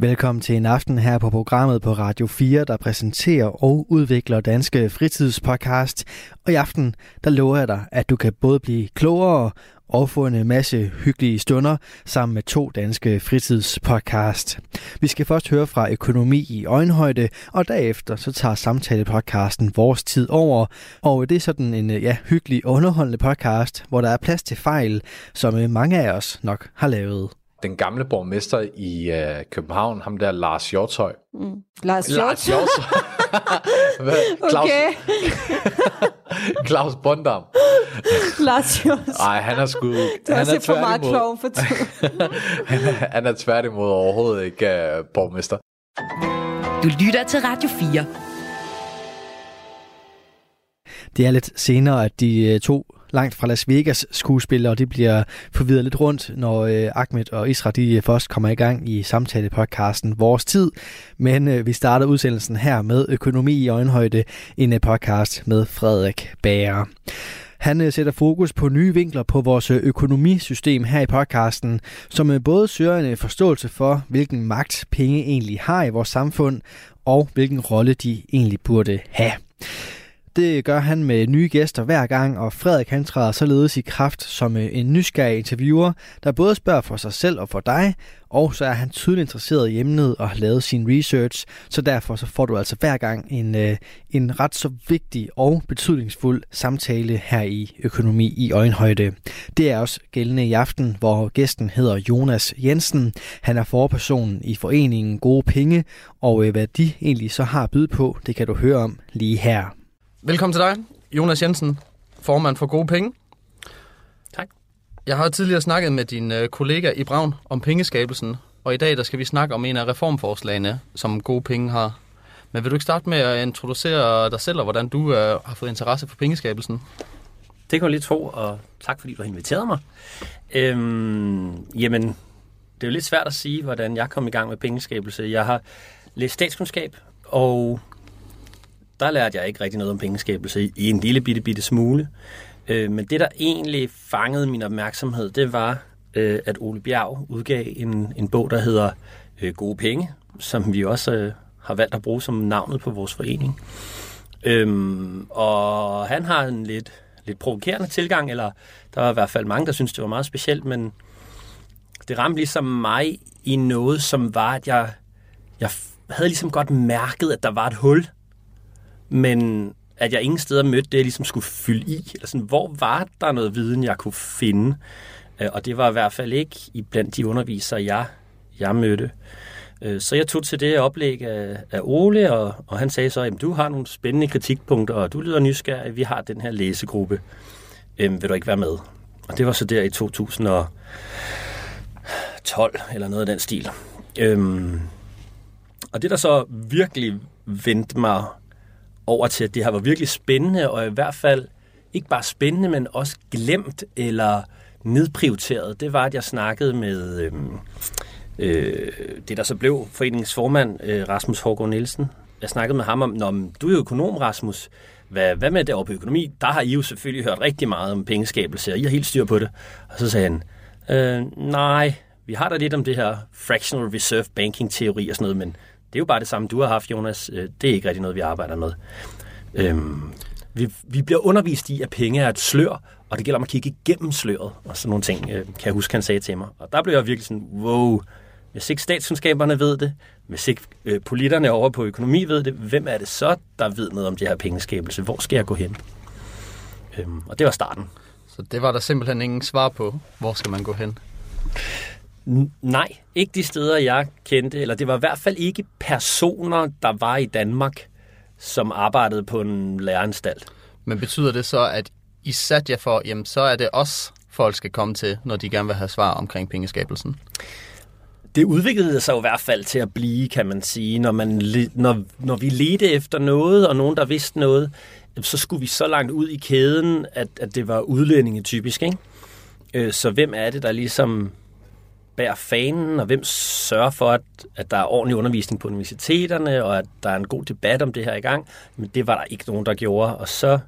Velkommen til en aften her på programmet på Radio 4, der præsenterer og udvikler danske fritidspodcast. Og i aften, der lover jeg dig, at du kan både blive klogere og få en masse hyggelige stunder sammen med to danske fritidspodcast. Vi skal først høre fra økonomi i øjenhøjde, og derefter så tager samtalepodcasten Vores Tid over. Og det er sådan en ja, hyggelig underholdende podcast, hvor der er plads til fejl, som mange af os nok har lavet den gamle borgmester i uh, København, ham der Lars Hjortøj. Mm. Lars Hjortøj? Lars Hjortøj. Claus, okay. Claus Bondam. Lars Hjortøj. Nej, han er sgu... Du han er for meget klog for han, er, han er tværtimod overhovedet ikke uh, borgmester. Du lytter til Radio 4. Det er lidt senere, at de to langt fra Las Vegas skuespiller, og det bliver forvirret lidt rundt, når øh, Ahmed og Isra de øh, først kommer i gang i samtalepodcasten Vores Tid. Men øh, vi starter udsendelsen her med Økonomi i øjenhøjde, en øh, podcast med Frederik Bager. Han øh, sætter fokus på nye vinkler på vores økonomisystem her i podcasten, som både søger en forståelse for, hvilken magt penge egentlig har i vores samfund, og hvilken rolle de egentlig burde have. Det gør han med nye gæster hver gang, og Frederik han træder således i kraft som øh, en nysgerrig interviewer, der både spørger for sig selv og for dig, og så er han tydeligt interesseret i emnet og har lavet sin research, så derfor så får du altså hver gang en, øh, en ret så vigtig og betydningsfuld samtale her i Økonomi i Øjenhøjde. Det er også gældende i aften, hvor gæsten hedder Jonas Jensen. Han er forpersonen i foreningen Gode Penge, og øh, hvad de egentlig så har at byde på, det kan du høre om lige her. Velkommen til dig, Jonas Jensen, formand for Gode Penge. Tak. Jeg har tidligere snakket med din øh, kollega i Braun om pengeskabelsen, og i dag der skal vi snakke om en af reformforslagene, som Gode Penge har. Men vil du ikke starte med at introducere dig selv, og hvordan du øh, har fået interesse for pengeskabelsen? Det kan jeg lige tro, og tak fordi du har inviteret mig. Øhm, jamen, det er jo lidt svært at sige, hvordan jeg kom i gang med pengeskabelse. Jeg har læst statskundskab, og der lærte jeg ikke rigtig noget om pengeskabelse i en lille bitte, bitte smule. Øh, men det, der egentlig fangede min opmærksomhed, det var, øh, at Ole Bjerg udgav en, en bog, der hedder øh, Gode Penge, som vi også øh, har valgt at bruge som navnet på vores forening. Øhm, og han har en lidt, lidt provokerende tilgang, eller der var i hvert fald mange, der syntes, det var meget specielt, men det ramte ligesom mig i noget, som var, at jeg, jeg havde ligesom godt mærket, at der var et hul men at jeg ingen steder mødte det, jeg ligesom skulle fylde i. Eller sådan, hvor var der noget viden, jeg kunne finde? Øh, og det var i hvert fald ikke i blandt de undervisere, jeg, jeg mødte. Øh, så jeg tog til det oplæg af, af Ole, og, og han sagde så, at du har nogle spændende kritikpunkter, og du lyder nysgerrig, vi har den her læsegruppe. Øhm, vil du ikke være med? Og det var så der i 2012, eller noget af den stil. Øhm, og det, der så virkelig vendte mig over til, at det her var virkelig spændende, og i hvert fald ikke bare spændende, men også glemt eller nedprioriteret, det var, at jeg snakkede med øh, øh, det, der så blev foreningens formand, øh, Rasmus Hårgaard Nielsen. Jeg snakkede med ham om, Nå, du er jo økonom, Rasmus. Hvad, hvad med derovre på økonomi? Der har I jo selvfølgelig hørt rigtig meget om pengeskabelse, og I har helt styr på det. Og så sagde han, øh, nej, vi har da lidt om det her fractional reserve banking teori og sådan noget, men det er jo bare det samme, du har haft, Jonas. Øh, det er ikke rigtig noget, vi arbejder med. Øhm, vi, vi bliver undervist i, at penge er et slør, og det gælder om at kigge igennem sløret, og sådan nogle ting, øh, kan jeg huske, han sagde til mig. Og der blev jeg virkelig sådan, wow, hvis ikke statskundskaberne ved det, hvis ikke øh, politerne over på økonomi ved det, hvem er det så, der ved noget om det her pengeskabelse? Hvor skal jeg gå hen? Øhm, og det var starten. Så det var der simpelthen ingen svar på. Hvor skal man gå hen? Nej, ikke de steder, jeg kendte, eller det var i hvert fald ikke personer, der var i Danmark, som arbejdede på en læreranstalt. Men betyder det så, at I satte jer for, jamen så er det os, folk skal komme til, når de gerne vil have svar omkring pengeskabelsen? Det udviklede sig jo i hvert fald til at blive, kan man sige, når, man, når, når vi ledte efter noget, og nogen, der vidste noget, så skulle vi så langt ud i kæden, at, at det var udlændinge typisk. Ikke? Øh, så hvem er det, der ligesom bærer fanen, og hvem sørger for, at, at der er ordentlig undervisning på universiteterne, og at der er en god debat om det her i gang. Men det var der ikke nogen, der gjorde, og så,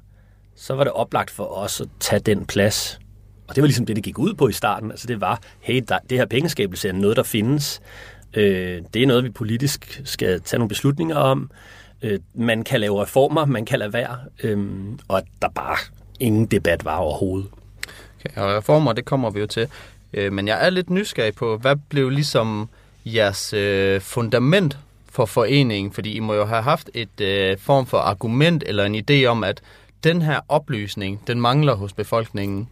så var det oplagt for os at tage den plads. Og det var ligesom det, det gik ud på i starten. Altså det var, hey, der, det her pengeskabelse er noget, der findes. Øh, det er noget, vi politisk skal tage nogle beslutninger om. Øh, man kan lave reformer, man kan lade være, øh, og at der bare ingen debat var overhovedet. Okay, og reformer, det kommer vi jo til. Øh, men jeg er lidt nysgerrig på, hvad blev ligesom jeres øh, fundament for foreningen? Fordi I må jo have haft et øh, form for argument eller en idé om, at den her oplysning, den mangler hos befolkningen.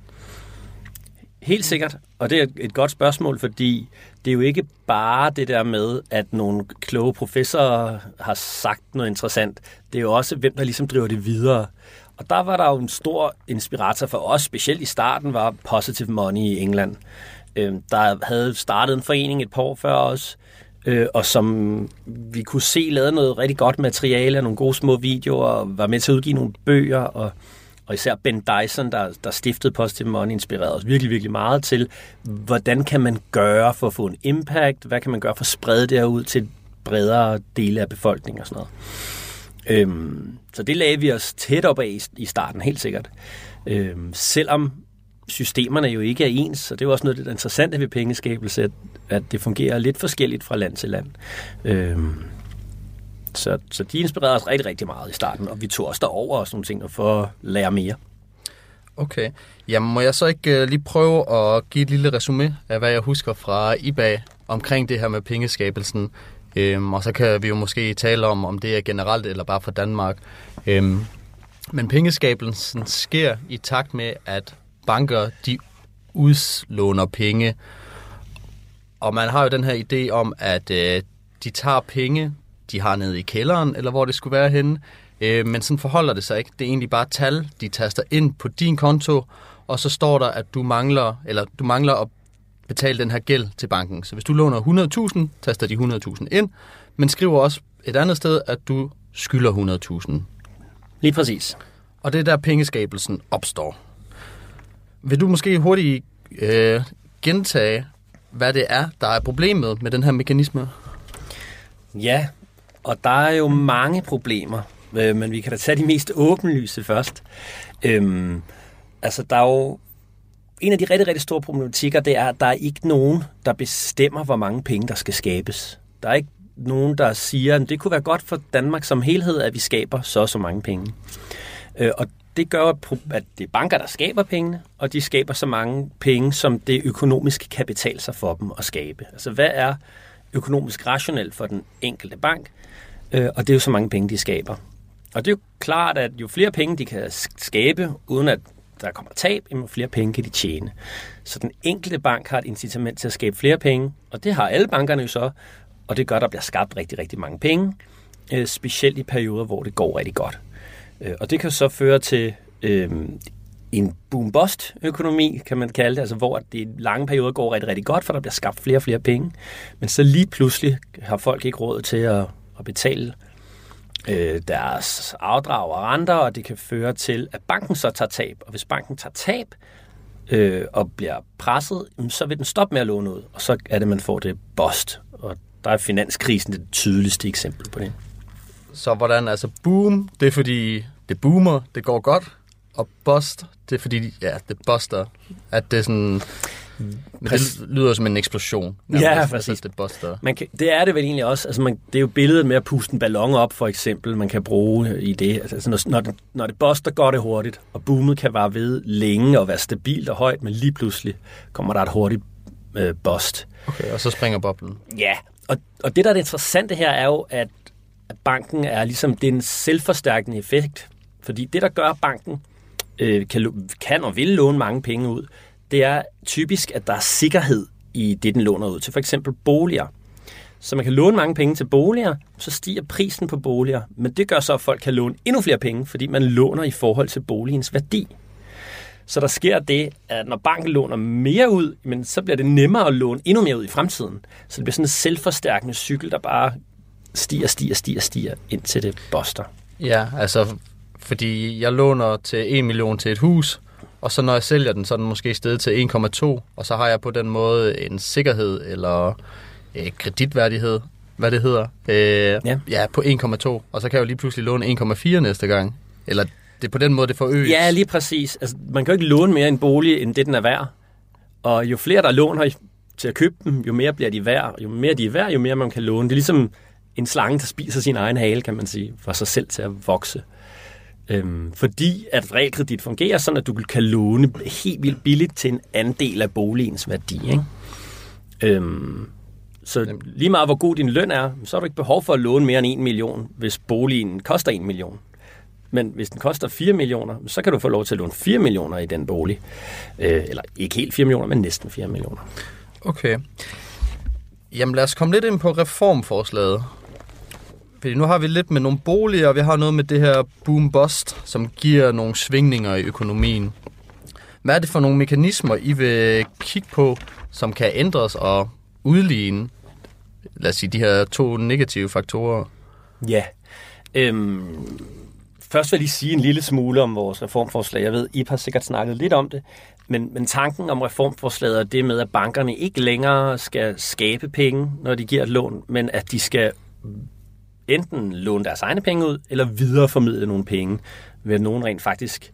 Helt sikkert, og det er et godt spørgsmål, fordi det er jo ikke bare det der med, at nogle kloge professorer har sagt noget interessant. Det er jo også, hvem der ligesom driver det videre. Og der var der jo en stor inspirator for os, specielt i starten, var Positive Money i England. Øh, der havde startet en forening et par år før os, øh, og som vi kunne se lavede noget rigtig godt materiale, nogle gode små videoer, og var med til at udgive nogle bøger, og og især Ben Dyson, der, der stiftede Positive Money, inspirerede os virkelig, virkelig meget til, hvordan kan man gøre for at få en impact, hvad kan man gøre for at sprede det her ud til bredere dele af befolkningen og sådan noget. Øhm, så det lagde vi os tæt op af i, starten, helt sikkert. Øhm, selvom systemerne jo ikke er ens, så det er jo også noget af det interessante ved pengeskabelse, at, at det fungerer lidt forskelligt fra land til land. Øhm, så, så de inspirerede os rigtig, rigtig meget i starten, og vi tog også derover og sådan nogle ting for at lære mere. Okay. Jamen, må jeg så ikke uh, lige prøve at give et lille resume af, hvad jeg husker fra eBay omkring det her med pengeskabelsen? Øhm, og så kan vi jo måske tale om, om det er generelt eller bare for Danmark. Øhm, men pengeskabelsen sker i takt med, at banker de udlåner penge. Og man har jo den her idé om, at øh, de tager penge de har nede i kælderen, eller hvor det skulle være henne. Øh, men sådan forholder det sig ikke. Det er egentlig bare tal, de taster ind på din konto, og så står der, at du mangler, eller du mangler at betale den her gæld til banken. Så hvis du låner 100.000, taster de 100.000 ind, men skriver også et andet sted, at du skylder 100.000. Lige præcis. Og det er der pengeskabelsen opstår. Vil du måske hurtigt øh, gentage, hvad det er, der er problemet med den her mekanisme? Ja, og der er jo mange problemer, øh, men vi kan da tage de mest åbenlyse først. Øhm, altså, der er jo en af de rigtig, rigtig store problematikker, det er, at der er ikke nogen, der bestemmer, hvor mange penge, der skal skabes. Der er ikke nogen, der siger, at det kunne være godt for Danmark som helhed, at vi skaber så så mange penge. Øh, og det gør, at det er banker, der skaber pengene, og de skaber så mange penge, som det økonomisk kan betale sig for dem at skabe. Altså, hvad er økonomisk rationelt for den enkelte bank? Øh, og det er jo så mange penge, de skaber. Og det er jo klart, at jo flere penge de kan skabe, uden at der kommer tab, jo flere penge kan de tjene. Så den enkelte bank har et incitament til at skabe flere penge, og det har alle bankerne jo så, og det gør, at der bliver skabt rigtig, rigtig mange penge, øh, specielt i perioder, hvor det går rigtig godt. Øh, og det kan så føre til øh, en boom-bust-økonomi, kan man kalde det, altså hvor det i lange perioder går rigtig, rigtig godt, for der bliver skabt flere og flere penge. Men så lige pludselig har folk ikke råd til at at betale øh, deres afdrag og renter, og det kan føre til, at banken så tager tab. Og hvis banken tager tab øh, og bliver presset, så vil den stoppe med at låne ud, og så er det, man får det bust. Og der er finanskrisen det tydeligste eksempel på det. Så hvordan, altså boom, det er fordi det boomer, det går godt, og bust, det er fordi, ja, det buster, at det er sådan, men det lyder som en eksplosion. Ja, præcis. Det, buster. Man kan, det er det vel egentlig også. Altså man, det er jo billedet med at puste en ballon op, for eksempel, man kan bruge i det. Altså når, når, det, når det buster, går det hurtigt, og boomet kan være ved længe og være stabilt og højt, men lige pludselig kommer der et hurtigt øh, bust. Okay, og så springer boblen. Ja, og, og det der er det interessante her er jo, at banken er ligesom, det er en selvforstærkende effekt. Fordi det, der gør, at banken øh, kan, kan og vil låne mange penge ud, det er typisk, at der er sikkerhed i det, den låner ud til. For eksempel boliger. Så man kan låne mange penge til boliger, så stiger prisen på boliger. Men det gør så, at folk kan låne endnu flere penge, fordi man låner i forhold til boligens værdi. Så der sker det, at når banken låner mere ud, men så bliver det nemmere at låne endnu mere ud i fremtiden. Så det bliver sådan en selvforstærkende cykel, der bare stiger, stiger, stiger, stiger, indtil det boster. Ja, altså fordi jeg låner til 1 million til et hus, og så når jeg sælger den, så er den måske stedet til 1,2, og så har jeg på den måde en sikkerhed eller øh, kreditværdighed, hvad det hedder, øh, ja. ja, på 1,2, og så kan jeg jo lige pludselig låne 1,4 næste gang. Eller det er på den måde, det forøges. Ja, lige præcis. Altså, man kan jo ikke låne mere en bolig, end det den er værd. Og jo flere der låner til at købe dem, jo mere bliver de værd. Jo mere de er værd, jo mere man kan låne. Det er ligesom en slange, der spiser sin egen hale, kan man sige, for sig selv til at vokse. Øhm, fordi at realkredit fungerer sådan, at du kan låne helt vildt billigt til en andel af boligens værdi. Ikke? Øhm, så lige meget hvor god din løn er, så har du ikke behov for at låne mere end 1 million, hvis boligen koster 1 million. Men hvis den koster 4 millioner, så kan du få lov til at låne 4 millioner i den bolig. Øh, eller ikke helt 4 millioner, men næsten 4 millioner. Okay. Jamen lad os komme lidt ind på reformforslaget. Fordi nu har vi lidt med nogle boliger, og vi har noget med det her boom-bust, som giver nogle svingninger i økonomien. Hvad er det for nogle mekanismer, I vil kigge på, som kan ændres og udligne, lad os sige, de her to negative faktorer? Ja. Øhm, først vil jeg lige sige en lille smule om vores reformforslag. Jeg ved, I har sikkert snakket lidt om det, men, men tanken om reformforslaget er det med, at bankerne ikke længere skal skabe penge, når de giver et lån, men at de skal enten låne deres egne penge ud, eller videreformidle nogle penge, ved at nogen rent faktisk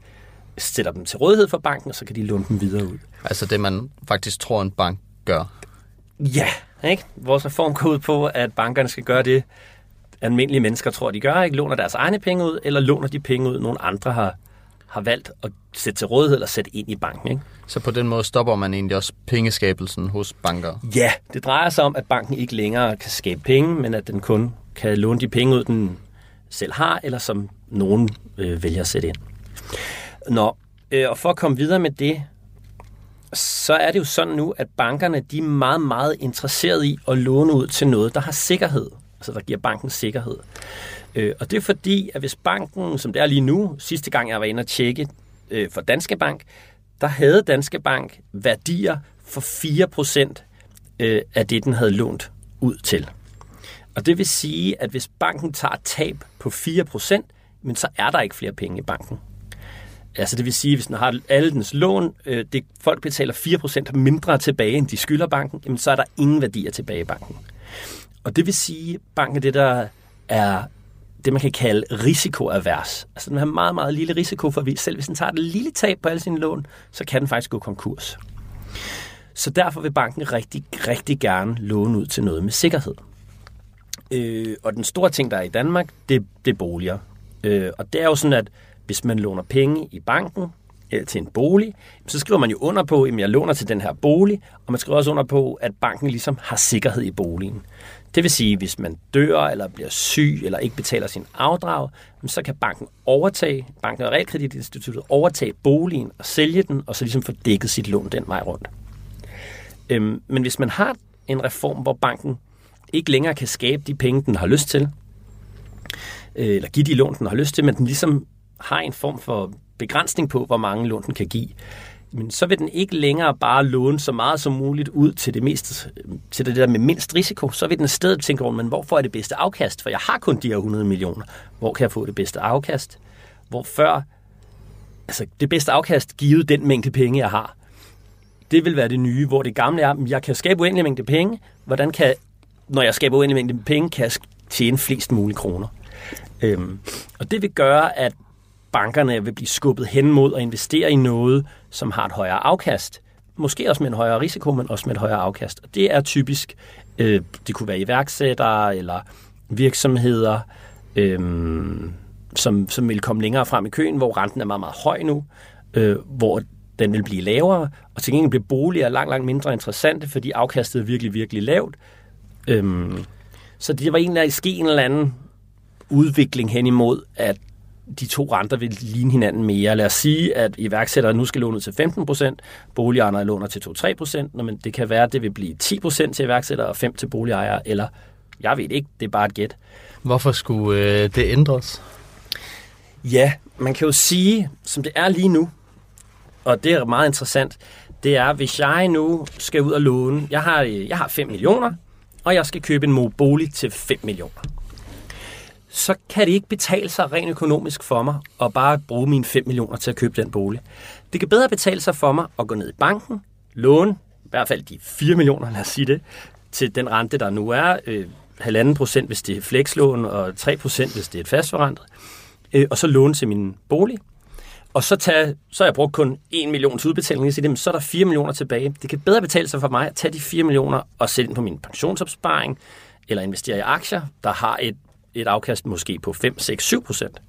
sætter dem til rådighed for banken, og så kan de låne dem videre ud. Altså det, man faktisk tror, en bank gør. Ja, ikke? Vores reform går ud på, at bankerne skal gøre det, almindelige mennesker tror, de gør, ikke låner deres egne penge ud, eller låner de penge ud, nogle andre har, har valgt at sætte til rådighed eller sætte ind i banken. Ikke? Så på den måde stopper man egentlig også pengeskabelsen hos banker? Ja, det drejer sig om, at banken ikke længere kan skabe penge, men at den kun kan låne de penge ud, den selv har, eller som nogen øh, vælger at sætte ind. Nå, øh, og for at komme videre med det, så er det jo sådan nu, at bankerne de er meget, meget interesserede i at låne ud til noget, der har sikkerhed. Altså der giver banken sikkerhed. Øh, og det er fordi, at hvis banken, som det er lige nu, sidste gang jeg var inde og tjekke øh, for Danske Bank, der havde Danske Bank værdier for 4% øh, af det, den havde lånt ud til. Og det vil sige, at hvis banken tager tab på 4%, men så er der ikke flere penge i banken. Altså det vil sige, hvis den har alle dens lån, øh, det, folk betaler 4% mindre tilbage, end de skylder banken, jamen så er der ingen værdier tilbage i banken. Og det vil sige, at banken er det, der er det, man kan kalde risikoavers. Altså den har meget, meget lille risiko for, at selv hvis den tager et lille tab på alle sine lån, så kan den faktisk gå konkurs. Så derfor vil banken rigtig, rigtig gerne låne ud til noget med sikkerhed. Øh, og den store ting, der er i Danmark, det, det er boliger. Øh, og det er jo sådan, at hvis man låner penge i banken øh, til en bolig, så skriver man jo under på, at jeg låner til den her bolig, og man skriver også under på, at banken ligesom har sikkerhed i boligen. Det vil sige, at hvis man dør eller bliver syg eller ikke betaler sin afdrag, så kan banken overtage, banken og realkreditinstituttet overtage boligen og sælge den, og så ligesom få dækket sit lån den vej rundt. Øhm, men hvis man har en reform, hvor banken ikke længere kan skabe de penge, den har lyst til, øh, eller give de lån, den har lyst til, men den ligesom har en form for begrænsning på, hvor mange lån den kan give, men så vil den ikke længere bare låne så meget som muligt ud til det, mest, øh, til det der med mindst risiko. Så vil den i stedet tænke over, men hvorfor er det bedste afkast? For jeg har kun de her 100 millioner. Hvor kan jeg få det bedste afkast? Hvor før, altså det bedste afkast givet den mængde penge, jeg har, det vil være det nye, hvor det gamle er, jeg kan skabe uendelig mængde penge. Hvordan kan, når jeg skaber uendelig mængde penge, kan jeg tjene flest mulige kroner? Øhm, og det vil gøre, at bankerne vil blive skubbet hen mod at investere i noget, som har et højere afkast. Måske også med en højere risiko, men også med et højere afkast. Og det er typisk, øh, det kunne være iværksættere eller virksomheder, øh, som, som vil komme længere frem i køen, hvor renten er meget, meget høj nu, øh, hvor den vil blive lavere, og til gengæld bliver boliger langt, langt mindre interessante, fordi afkastet er virkelig, virkelig lavt. Øh, så det var egentlig ske en eller anden udvikling hen imod, at de to renter vil ligne hinanden mere. Lad os sige, at iværksættere nu skal låne til 15 procent, boligejere låner til 2-3 procent, men det kan være, at det vil blive 10 procent til iværksættere og 5 til boligejere, eller jeg ved ikke, det er bare et gæt. Hvorfor skulle øh, det ændres? Ja, man kan jo sige, som det er lige nu, og det er meget interessant, det er, hvis jeg nu skal ud og låne, jeg har, jeg har 5 millioner, og jeg skal købe en bolig til 5 millioner så kan det ikke betale sig rent økonomisk for mig at bare bruge mine 5 millioner til at købe den bolig. Det kan bedre betale sig for mig at gå ned i banken, låne, i hvert fald de 4 millioner, lad os sige det, til den rente, der nu er, øh, halvanden procent, hvis det er flekslån, og 3 procent, hvis det er et fastforrentet, øh, og så låne til min bolig. Og så, tage, så har jeg brugt kun 1 million til udbetaling, så, så er der 4 millioner tilbage. Det kan bedre betale sig for mig at tage de 4 millioner og sætte ind på min pensionsopsparing, eller investere i aktier, der har et, et afkast måske på 5, 6, 7 procent.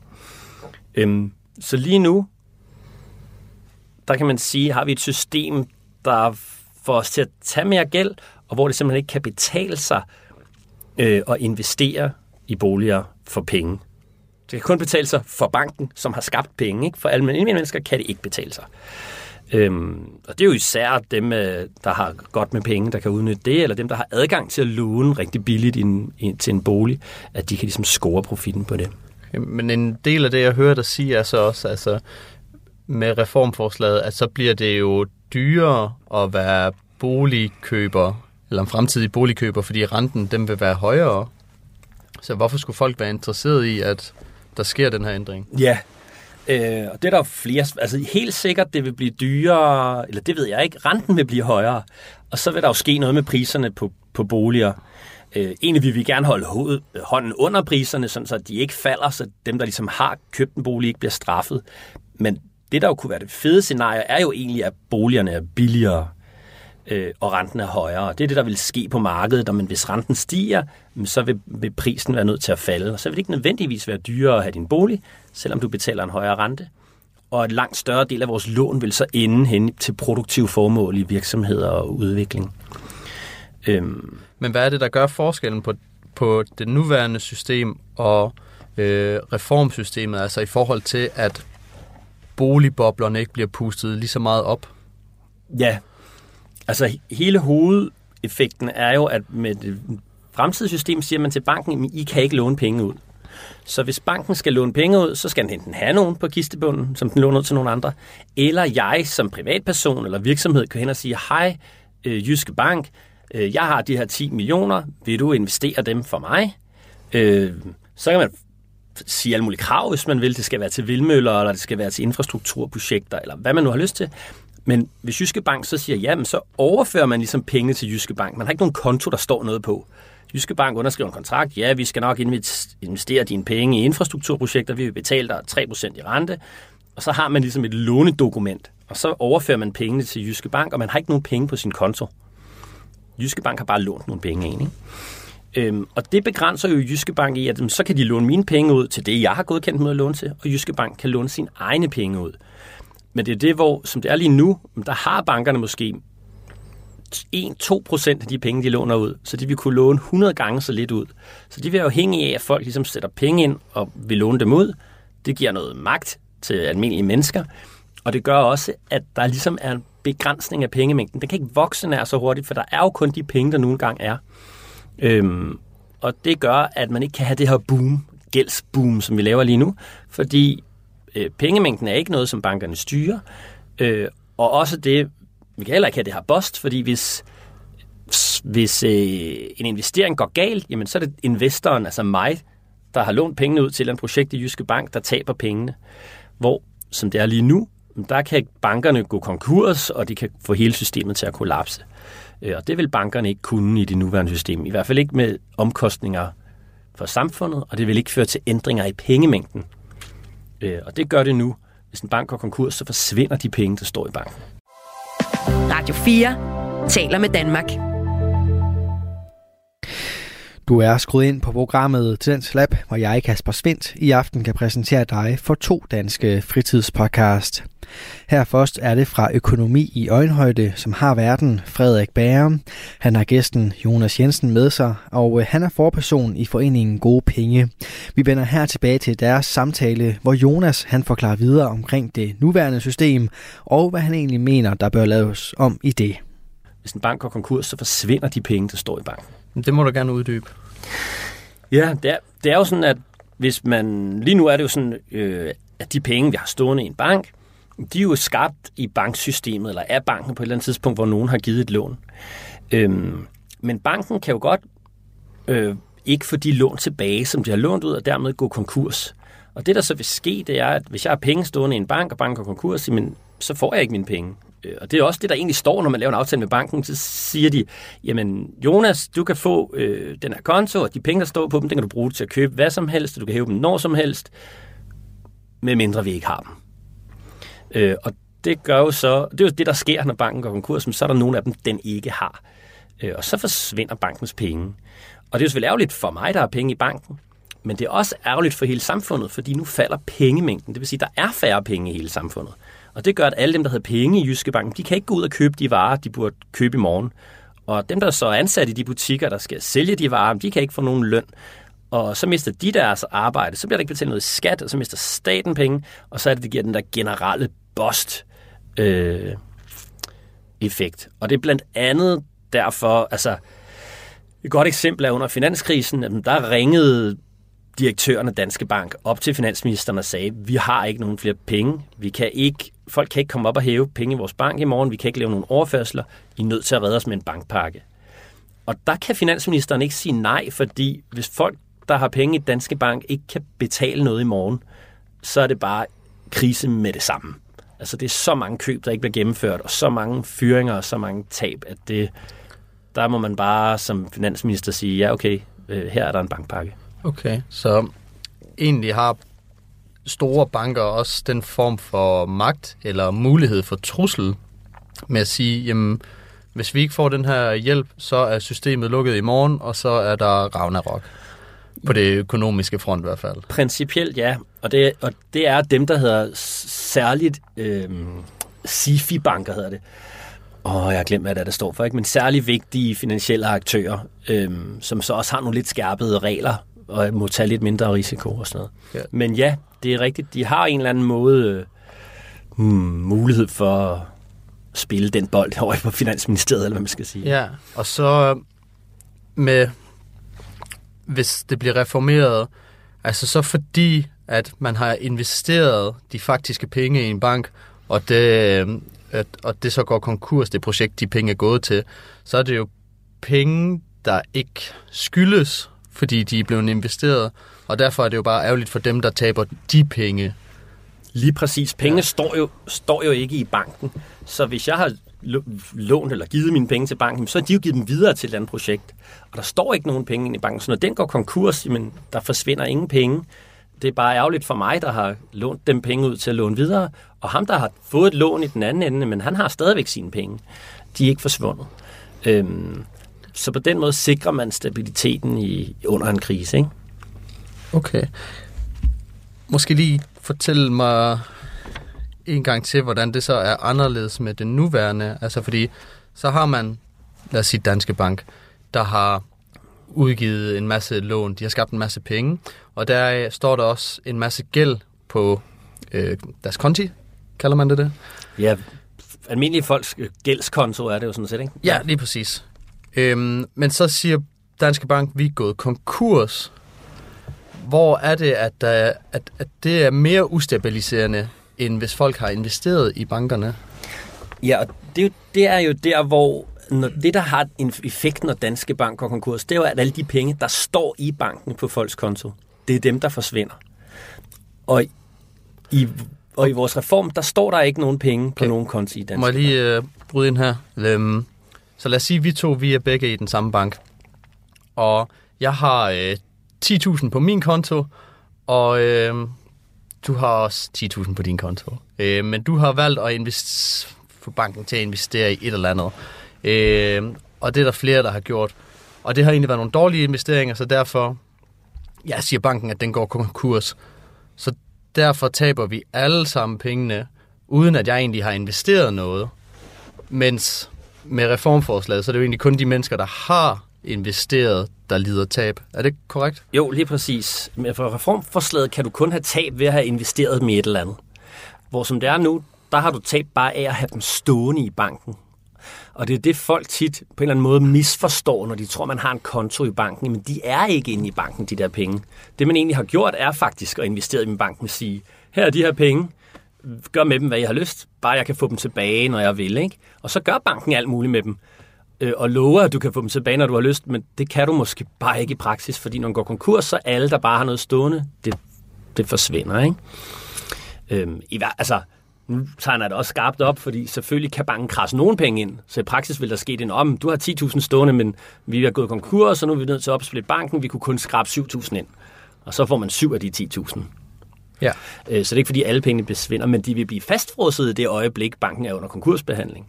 Øhm, så lige nu, der kan man sige, har vi et system, der får os til at tage mere gæld, og hvor det simpelthen ikke kan betale sig øh, at investere i boliger for penge. Det kan kun betale sig for banken, som har skabt penge. Ikke? For almindelige mennesker kan det ikke betale sig. Øhm, og det er jo især dem, øh, der har godt med penge, der kan udnytte det, eller dem, der har adgang til at låne rigtig billigt in, in, til en bolig, at de kan ligesom score profitten på det. Øhm, men en del af det, jeg hører dig sige, er så også, altså med reformforslaget, at så bliver det jo dyrere at være boligkøber, eller en fremtidig boligkøber, fordi renten den vil være højere. Så hvorfor skulle folk være interesseret i, at der sker den her ændring? Ja, øh, og det er der jo flere. Altså helt sikkert, det vil blive dyrere, eller det ved jeg ikke, renten vil blive højere. Og så vil der jo ske noget med priserne på, på boliger. Øh, egentlig vil vi gerne holde hoved, hånden under priserne, sådan så de ikke falder, så dem, der ligesom har købt en bolig, ikke bliver straffet. Men det, der jo kunne være det fede scenarie, er jo egentlig, at boligerne er billigere øh, og renten er højere. Det er det, der vil ske på markedet, men hvis renten stiger, så vil, vil prisen være nødt til at falde. Og så vil det ikke nødvendigvis være dyrere at have din bolig, selvom du betaler en højere rente. Og en langt større del af vores lån vil så ende hen til produktive formål i virksomheder og udvikling. Øhm. Men hvad er det, der gør forskellen på, på det nuværende system og øh, reformsystemet, altså i forhold til, at boligboblerne ikke bliver pustet lige så meget op? Ja, Altså hele hovedeffekten er jo, at med det fremtidige system siger man til banken, at I kan ikke låne penge ud. Så hvis banken skal låne penge ud, så skal den enten have nogen på kistebunden, som den låner ud til nogle andre, eller jeg som privatperson eller virksomhed kan hen og sige, hej øh, Jyske Bank, øh, jeg har de her 10 millioner, vil du investere dem for mig? Øh, så kan man sige alle mulige krav, hvis man vil. Det skal være til vildmøller, eller det skal være til infrastrukturprojekter, eller hvad man nu har lyst til. Men hvis Jyske Bank så siger ja, så overfører man ligesom penge til Jyske Bank. Man har ikke nogen konto, der står noget på. Jyske Bank underskriver en kontrakt. Ja, vi skal nok investere dine penge i infrastrukturprojekter. Vi vil betale dig 3% i rente. Og så har man ligesom et lånedokument. Og så overfører man pengene til Jyske Bank, og man har ikke nogen penge på sin konto. Jyske Bank har bare lånt nogle penge ind. Ikke? Øhm, og det begrænser jo Jyske Bank i, at så kan de låne mine penge ud til det, jeg har godkendt med at låne til, og Jyske Bank kan låne sine egne penge ud. Men det er det, hvor, som det er lige nu, der har bankerne måske 1-2 procent af de penge, de låner ud. Så de vil kunne låne 100 gange så lidt ud. Så de vil jo af, at folk ligesom sætter penge ind og vil låne dem ud. Det giver noget magt til almindelige mennesker. Og det gør også, at der ligesom er en begrænsning af pengemængden. Den kan ikke vokse nær så hurtigt, for der er jo kun de penge, der nu engang er. Øhm, og det gør, at man ikke kan have det her boom, gældsboom, som vi laver lige nu, fordi øh, pengemængden er ikke noget, som bankerne styrer. Øh, og også det, vi kan heller ikke have det her bost, fordi hvis, hvis øh, en investering går galt, jamen så er det investoren, altså mig, der har lånt pengene ud til en projekt i Jyske Bank, der taber pengene. Hvor, som det er lige nu, der kan bankerne gå konkurs, og de kan få hele systemet til at kollapse. Øh, og det vil bankerne ikke kunne i det nuværende system. I hvert fald ikke med omkostninger for samfundet, og det vil ikke føre til ændringer i pengemængden Øh, og det gør det nu. Hvis en bank går konkurs, så forsvinder de penge, der står i banken. Radio 4 taler med Danmark. Du er skruet ind på programmet Tidens Lab, hvor jeg, Kasper Svindt, i aften kan præsentere dig for to danske fritidspodcast. Her først er det fra Økonomi i Øjenhøjde, som har verden Frederik Bære. Han har gæsten Jonas Jensen med sig, og øh, han er forperson i foreningen Gode Penge. Vi vender her tilbage til deres samtale, hvor Jonas han forklarer videre omkring det nuværende system, og hvad han egentlig mener, der bør laves om i det. Hvis en bank går konkurs, så forsvinder de penge, der står i banken. Det må du gerne uddybe. Ja, det er, det er jo sådan, at hvis man... Lige nu er det jo sådan, øh, at de penge, vi har stående i en bank, de er jo skabt i banksystemet, eller er banken på et eller andet tidspunkt, hvor nogen har givet et lån. Øhm, men banken kan jo godt øh, ikke få de lån tilbage, som de har lånt ud, og dermed gå konkurs. Og det, der så vil ske, det er, at hvis jeg har penge stående i en bank, og banken går konkurs, jamen, så får jeg ikke mine penge. Øh, og det er også det, der egentlig står, når man laver en aftale med banken. Så siger de, jamen Jonas, du kan få øh, den her konto, og de penge, der står på dem, den kan du bruge til at købe hvad som helst, og du kan hæve dem når som helst, med mindre vi ikke har dem. Øh, og det gør jo så, det er jo det, der sker, når banken går konkurs, men så er der nogle af dem, den ikke har. Øh, og så forsvinder bankens penge. Og det er jo selvfølgelig ærgerligt for mig, der har penge i banken, men det er også ærgerligt for hele samfundet, fordi nu falder pengemængden. Det vil sige, der er færre penge i hele samfundet. Og det gør, at alle dem, der havde penge i Jyske Bank, de kan ikke gå ud og købe de varer, de burde købe i morgen. Og dem, der så er ansat i de butikker, der skal sælge de varer, de kan ikke få nogen løn. Og så mister de deres arbejde, så bliver der ikke betalt noget skat, og så mister staten penge, og så er det, det giver den der generelle bost øh, effekt. Og det er blandt andet derfor, altså et godt eksempel er under finanskrisen, at der ringede direktøren af Danske Bank op til finansministeren og sagde, vi har ikke nogen flere penge. Vi kan ikke, folk kan ikke komme op og hæve penge i vores bank i morgen. Vi kan ikke lave nogen overførsler. I er nødt til at redde os med en bankpakke. Og der kan finansministeren ikke sige nej, fordi hvis folk, der har penge i Danske Bank, ikke kan betale noget i morgen, så er det bare krise med det samme. Altså det er så mange køb, der ikke bliver gennemført, og så mange fyringer og så mange tab, at det, der må man bare som finansminister sige, ja okay, øh, her er der en bankpakke. Okay, så egentlig har store banker også den form for magt eller mulighed for trussel med at sige, jamen, hvis vi ikke får den her hjælp, så er systemet lukket i morgen, og så er der Ragnarok. På det økonomiske front i hvert fald. Principielt ja, og det, og det er dem, der hedder særligt øh, SIFI-banker, hedder det. Åh, jeg har glemt, hvad det er, der står for, ikke? men særligt vigtige finansielle aktører, øh, som så også har nogle lidt skærpede regler og må tage lidt mindre risiko og sådan noget. Ja. Men ja, det er rigtigt. De har en eller anden måde øh, hmm, mulighed for at spille den bold over på Finansministeriet, eller hvad man skal sige. Ja, og så med, hvis det bliver reformeret, altså så fordi, at man har investeret de faktiske penge i en bank, og det, at, og det så går konkurs, det projekt, de penge er gået til, så er det jo penge, der ikke skyldes fordi de er blevet investeret, og derfor er det jo bare ærgerligt for dem, der taber de penge. Lige præcis. Penge ja. står, jo, står jo ikke i banken. Så hvis jeg har lånt eller givet mine penge til banken, så har de jo givet dem videre til et andet projekt. Og der står ikke nogen penge i banken. Så når den går konkurs, men der forsvinder ingen penge. Det er bare ærgerligt for mig, der har lånt dem penge ud til at låne videre. Og ham, der har fået et lån i den anden ende, men han har stadigvæk sine penge. De er ikke forsvundet. Øhm, så på den måde sikrer man stabiliteten i, under en krise. Ikke? Okay. Måske lige fortælle mig en gang til, hvordan det så er anderledes med den nuværende. Altså fordi, så har man, lad os sige Danske Bank, der har udgivet en masse lån, de har skabt en masse penge, og der står der også en masse gæld på øh, deres konti, kalder man det det? Ja, almindelige folks gældskonto er det jo sådan set, ikke? Ja, lige præcis. Øhm, men så siger Danske Bank, vi er gået konkurs. Hvor er det, at, uh, at, at det er mere ustabiliserende, end hvis folk har investeret i bankerne? Ja, og det, det er jo der, hvor når det, der har en effekt, når Danske Bank går konkurs, det er jo, at alle de penge, der står i banken på folks konto, det er dem, der forsvinder. Og i, og i vores reform, der står der ikke nogen penge på okay. nogen konti i Danske Må jeg lige uh, bryde ind her? Um, så lad os sige, at vi to vi er begge i den samme bank. Og jeg har øh, 10.000 på min konto, og øh, du har også 10.000 på din konto. Øh, men du har valgt at invest- få banken til at investere i et eller andet. Øh, og det er der flere, der har gjort. Og det har egentlig været nogle dårlige investeringer, så derfor ja, siger banken, at den går konkurs. Så derfor taber vi alle sammen pengene, uden at jeg egentlig har investeret noget. Mens med reformforslaget, så er det jo egentlig kun de mennesker, der har investeret, der lider tab. Er det korrekt? Jo, lige præcis. Men for reformforslaget kan du kun have tab ved at have investeret med et eller andet. Hvor som det er nu, der har du tab bare af at have dem stående i banken. Og det er det, folk tit på en eller anden måde misforstår, når de tror, man har en konto i banken. Men de er ikke inde i banken, de der penge. Det, man egentlig har gjort, er faktisk at investere i banken bank og sige, her er de her penge, gør med dem, hvad jeg har lyst, bare jeg kan få dem tilbage, når jeg vil. Ikke? Og så gør banken alt muligt med dem. øh, og lover, at du kan få dem tilbage, når du har lyst, men det kan du måske bare ikke i praksis, fordi når man går konkurs, så alle, der bare har noget stående, det, det forsvinder, ikke? Øhm, i, hver- altså, nu tegner jeg det også skarpt op, fordi selvfølgelig kan banken krasse nogen penge ind. Så i praksis vil der ske det, om du har 10.000 stående, men vi er gået konkurs, så nu er vi nødt til at opsplitte banken. Vi kunne kun skrabe 7.000 ind. Og så får man 7 af de 10.000. Ja. Øh, Så det er ikke fordi alle pengene besvinder, men de vil blive fastfrosset i det øjeblik, banken er under konkursbehandling.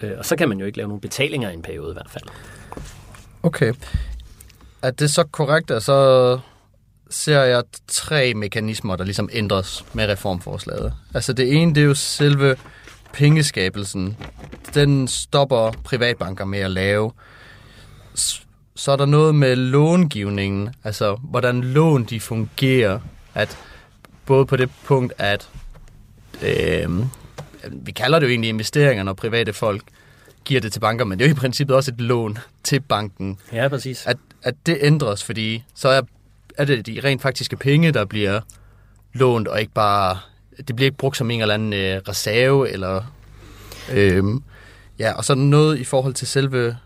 Øh, Og så kan man jo ikke lave nogen betalinger i en periode i hvert fald. Okay. Er det så korrekt, at så ser jeg tre mekanismer, der ligesom ændres med reformforslaget? Altså det ene, det er jo selve pengeskabelsen. Den stopper privatbanker med at lave. Så er der noget med långivningen, altså hvordan lån de fungerer. At både på det punkt, at øh, vi kalder det jo egentlig investeringer, når private folk giver det til banker, men det er jo i princippet også et lån til banken. Ja, præcis. At, at det ændres, fordi så er, er det de rent faktiske penge, der bliver lånt, og ikke bare, det bliver ikke brugt som en eller anden øh, reserve, eller, øhm, ja, og så noget i forhold til selve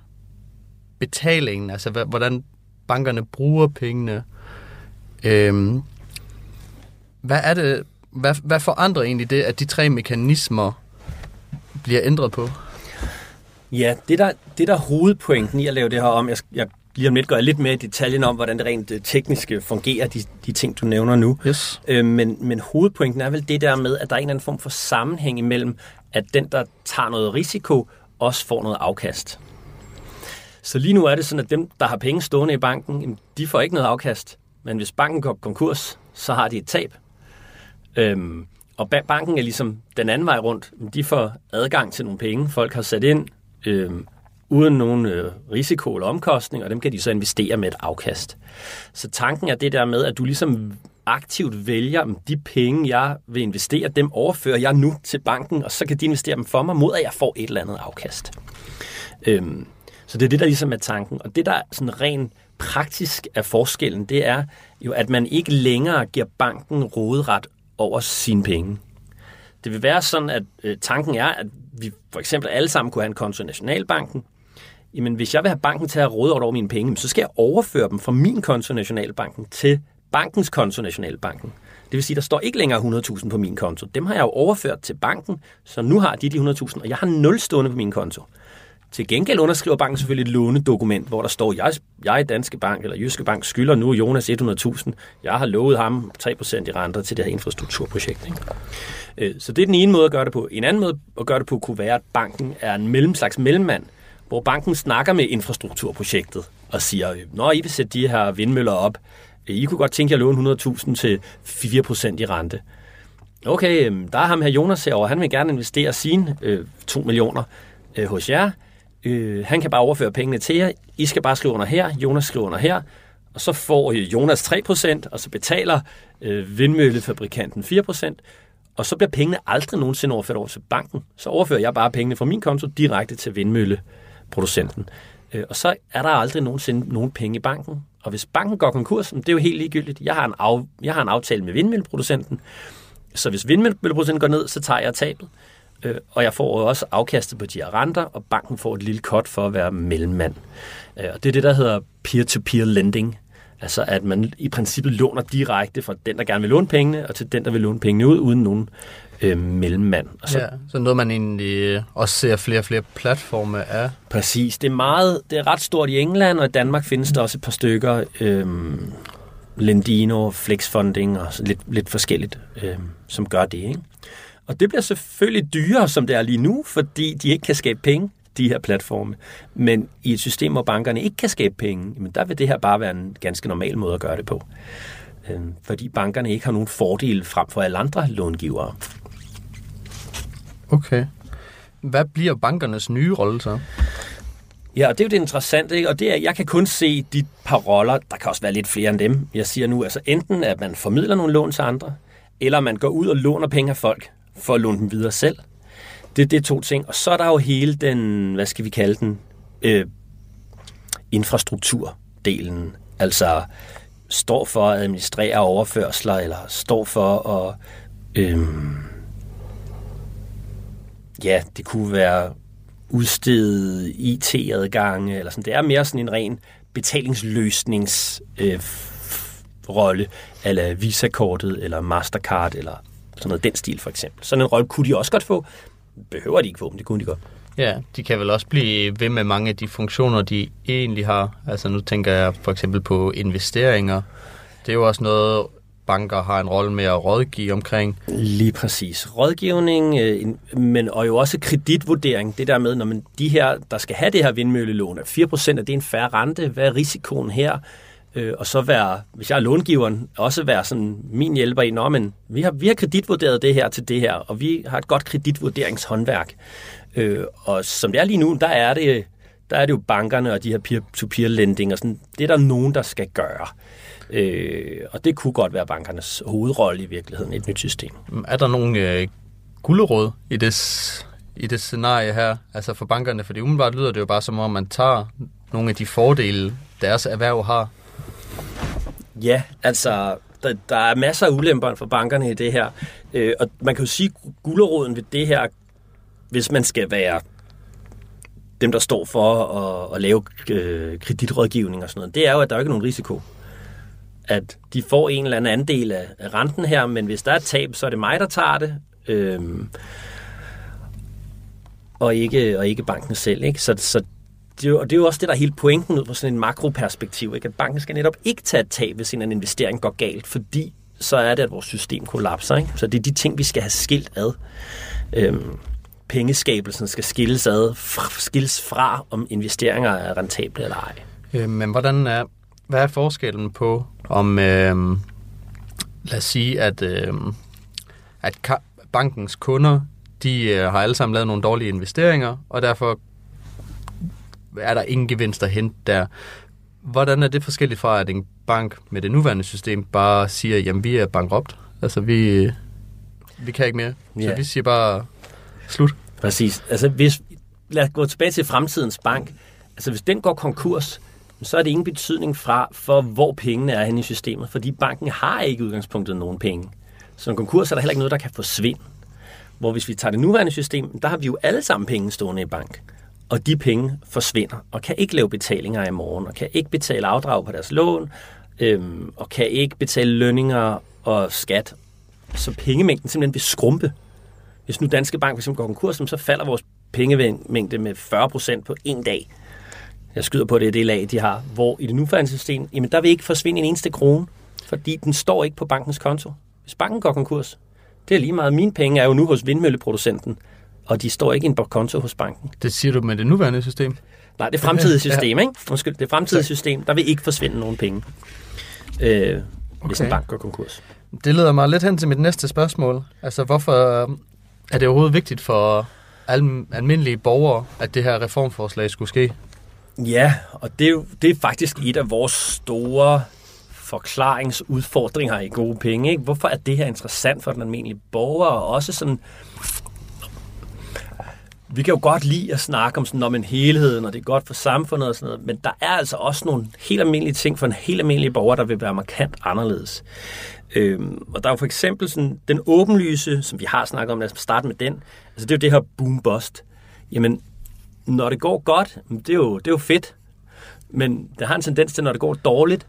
betalingen, altså hvordan bankerne bruger pengene. Øhm, hvad er det, hvad, hvad forandrer egentlig det, at de tre mekanismer bliver ændret på? Ja, det der, det der er hovedpointen i at lave det her om, jeg, jeg lige om lidt går jeg lidt mere i detaljen om, hvordan det rent øh, tekniske fungerer, de, de ting, du nævner nu. Yes. Øh, men, men hovedpointen er vel det der med, at der er en eller anden form for sammenhæng imellem, at den, der tager noget risiko, også får noget afkast. Så lige nu er det sådan, at dem, der har penge stående i banken, de får ikke noget afkast. Men hvis banken går konkurs, så har de et tab. Øhm, og banken er ligesom den anden vej rundt. De får adgang til nogle penge, folk har sat ind, øhm, uden nogen øh, risiko eller omkostning, og dem kan de så investere med et afkast. Så tanken er det der med, at du ligesom aktivt vælger, om de penge, jeg vil investere, dem overfører jeg nu til banken, og så kan de investere dem for mig, mod at jeg får et eller andet afkast. Øhm, så det er det, der ligesom er tanken. Og det, der sådan rent praktisk er forskellen, det er jo, at man ikke længere giver banken råderet over sine penge. Det vil være sådan, at øh, tanken er, at vi for eksempel alle sammen kunne have en konto i Nationalbanken. Jamen, hvis jeg vil have banken til at råde over mine penge, så skal jeg overføre dem fra min konto i Nationalbanken til bankens konto i Nationalbanken. Det vil sige, der står ikke længere 100.000 på min konto. Dem har jeg jo overført til banken, så nu har de de 100.000, og jeg har 0 stående på min konto. Til gengæld underskriver banken selvfølgelig et lånedokument, hvor der står, jeg, jeg Danske Bank eller Jyske Bank skylder nu Jonas 100.000. Jeg har lovet ham 3% i renter til det her infrastrukturprojekt. Ikke? Øh, så det er den ene måde at gøre det på. En anden måde at gøre det på kunne være, at banken er en mellem, slags mellemmand, hvor banken snakker med infrastrukturprojektet og siger, øh, når I vil sætte de her vindmøller op, øh, I kunne godt tænke jer at låne 100.000 til 4% i rente. Okay, der er ham her Jonas herovre, han vil gerne investere sine øh, 2 millioner øh, hos jer. Øh, han kan bare overføre pengene til jer. I skal bare skrive under her, Jonas skriver under her, og så får Jonas 3%, og så betaler øh, vindmøllefabrikanten 4%, og så bliver pengene aldrig nogensinde overført over til banken. Så overfører jeg bare pengene fra min konto direkte til vindmølleproducenten. Øh, og så er der aldrig nogensinde nogen penge i banken. Og hvis banken går konkurs, det er jo helt ligegyldigt. Jeg har en, af, jeg har en aftale med vindmølleproducenten, så hvis vindmølleproducenten går ned, så tager jeg tabet. Øh, og jeg får også afkastet på de her renter, og banken får et lille cut for at være mellemmand. Øh, og det er det, der hedder peer-to-peer lending. Altså at man i princippet låner direkte fra den, der gerne vil låne pengene, og til den, der vil låne pengene ud, uden nogen øh, mellemmand. Og så, Ja, så noget, man egentlig øh, også ser flere og flere platforme af. Præcis. Det er, meget, det er ret stort i England, og i Danmark findes der også et par stykker. Øhm, Lendino, Flexfunding og lidt, lidt forskelligt, øhm, som gør det. Ikke? Og det bliver selvfølgelig dyrere, som det er lige nu, fordi de ikke kan skabe penge, de her platforme. Men i et system, hvor bankerne ikke kan skabe penge, jamen der vil det her bare være en ganske normal måde at gøre det på. Øhm, fordi bankerne ikke har nogen fordel frem for alle andre långivere. Okay. Hvad bliver bankernes nye rolle så? Ja, og det er jo det interessante, ikke? og det er, jeg kan kun se de par roller, der kan også være lidt flere end dem. Jeg siger nu, altså enten at man formidler nogle lån til andre, eller man går ud og låner penge af folk, for at låne dem videre selv. Det, det er to ting. Og så er der jo hele den, hvad skal vi kalde den, øh, infrastrukturdelen. Altså står for at administrere overførsler, eller står for at... Øh, ja, det kunne være udstede IT-adgange, eller sådan. Det er mere sådan en ren betalingsløsnings øh, rolle, eller Visa-kortet, eller Mastercard, eller sådan noget den stil for eksempel. Sådan en rolle kunne de også godt få. Behøver de ikke få, men det kunne de godt. Ja, de kan vel også blive ved med mange af de funktioner, de egentlig har. Altså nu tænker jeg for eksempel på investeringer. Det er jo også noget, banker har en rolle med at rådgive omkring. Lige præcis. Rådgivning, øh, men og jo også kreditvurdering. Det der med, når man de her, der skal have det her vindmøllelån, at 4% af det er en færre rente. Hvad er risikoen her? Øh, og så være, hvis jeg er långiveren, også være sådan min hjælper i, Nå, men vi har, vi har kreditvurderet det her til det her, og vi har et godt kreditvurderingshåndværk. Øh, og som det er lige nu, der er det, der er det jo bankerne og de her peer-to-peer lending, og sådan, det er der nogen, der skal gøre. Øh, og det kunne godt være bankernes hovedrolle i virkeligheden, i et nyt system. Mm, er der nogen øh, gulderåd i det, i det scenarie her, altså for bankerne? Fordi umiddelbart lyder det jo bare som om, man tager nogle af de fordele, deres erhverv har. Ja, altså der, der er masser af ulemper for bankerne i det her. Øh, og man kan jo sige, at gulderåden ved det her, hvis man skal være dem, der står for at, at lave øh, kreditrådgivning og sådan noget, det er jo, at der er ikke nogen risiko at de får en eller anden andel af, af renten her, men hvis der er et tab, så er det mig, der tager det. Øh, og ikke, og ikke banken selv. Ikke? Så, så det, er jo, og det er jo også det, der er hele pointen ud fra sådan en makroperspektiv. Ikke? At banken skal netop ikke tage et tab, hvis en investering går galt, fordi så er det, at vores system kollapser. Ikke? Så det er de ting, vi skal have skilt ad. Øhm, pengeskabelsen skal skilles ad, skilles fra, om investeringer er rentable eller ej. Øh, men hvordan er, hvad er forskellen på, om, øh, lad os sige, at, øh, at bankens kunder, de øh, har alle sammen lavet nogle dårlige investeringer, og derfor er der ingen gevinst at hente der. Hvordan er det forskelligt fra, at en bank med det nuværende system bare siger, jamen vi er bankrupt, altså vi, vi kan ikke mere. Så ja. vi siger bare slut. Præcis. Altså hvis, lad os gå tilbage til fremtidens bank. Altså hvis den går konkurs, så er det ingen betydning fra, for hvor pengene er henne i systemet, fordi banken har ikke udgangspunktet nogen penge. Så en konkurs er der heller ikke noget, der kan forsvinde. Hvor hvis vi tager det nuværende system, der har vi jo alle sammen penge stående i bank. Og de penge forsvinder, og kan ikke lave betalinger i morgen, og kan ikke betale afdrag på deres lån, øhm, og kan ikke betale lønninger og skat. Så pengemængden simpelthen vil skrumpe. Hvis nu Danske Bank for går konkurs, så falder vores pengemængde med 40% på en dag jeg skyder på det, det lag, de har, hvor i det nuværende system, jamen der vil ikke forsvinde en eneste krone, fordi den står ikke på bankens konto. Hvis banken går konkurs, det er lige meget. Mine penge er jo nu hos vindmølleproducenten, og de står ikke i en konto hos banken. Det siger du med det nuværende system? Nej, det fremtidige system, ja. ikke? Undskyld, det fremtidige system, der vil ikke forsvinde nogen penge, øh, okay. hvis en bank går konkurs. Det leder mig lidt hen til mit næste spørgsmål. Altså, hvorfor er det overhovedet vigtigt for almindelige borgere, at det her reformforslag skulle ske? Ja, og det er, jo, det er faktisk et af vores store forklaringsudfordringer i gode penge. Ikke? Hvorfor er det her interessant for den almindelige borger? Og også sådan... Vi kan jo godt lide at snakke om sådan om en helhed, og det er godt for samfundet og sådan noget, men der er altså også nogle helt almindelige ting for en helt almindelig borger, der vil være markant anderledes. Øhm, og der er jo for eksempel sådan, den åbenlyse, som vi har snakket om, lad os starte med den, altså det er jo det her boom-bust. Jamen, når det går godt, det er jo, det er jo fedt. Men det har en tendens til, når det går dårligt,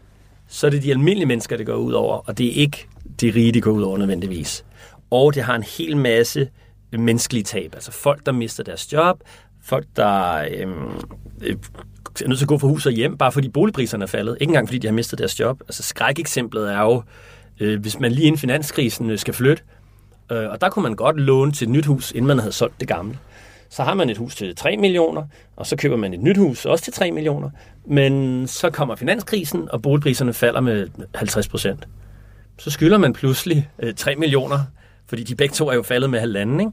så er det de almindelige mennesker, det går ud over, og det er ikke de rige, det går ud over nødvendigvis. Og det har en hel masse menneskelige tab. Altså folk, der mister deres job, folk, der øhm, øh, er nødt til at gå fra hus og hjem, bare fordi boligpriserne er faldet. Ikke engang fordi de har mistet deres job. Altså skrækeksemplet er jo, øh, hvis man lige inden finanskrisen øh, skal flytte, øh, og der kunne man godt låne til et nyt hus, inden man havde solgt det gamle så har man et hus til 3 millioner, og så køber man et nyt hus også til 3 millioner. Men så kommer finanskrisen, og boligpriserne falder med 50 procent. Så skylder man pludselig øh, 3 millioner, fordi de begge to er jo faldet med halvanden, ikke?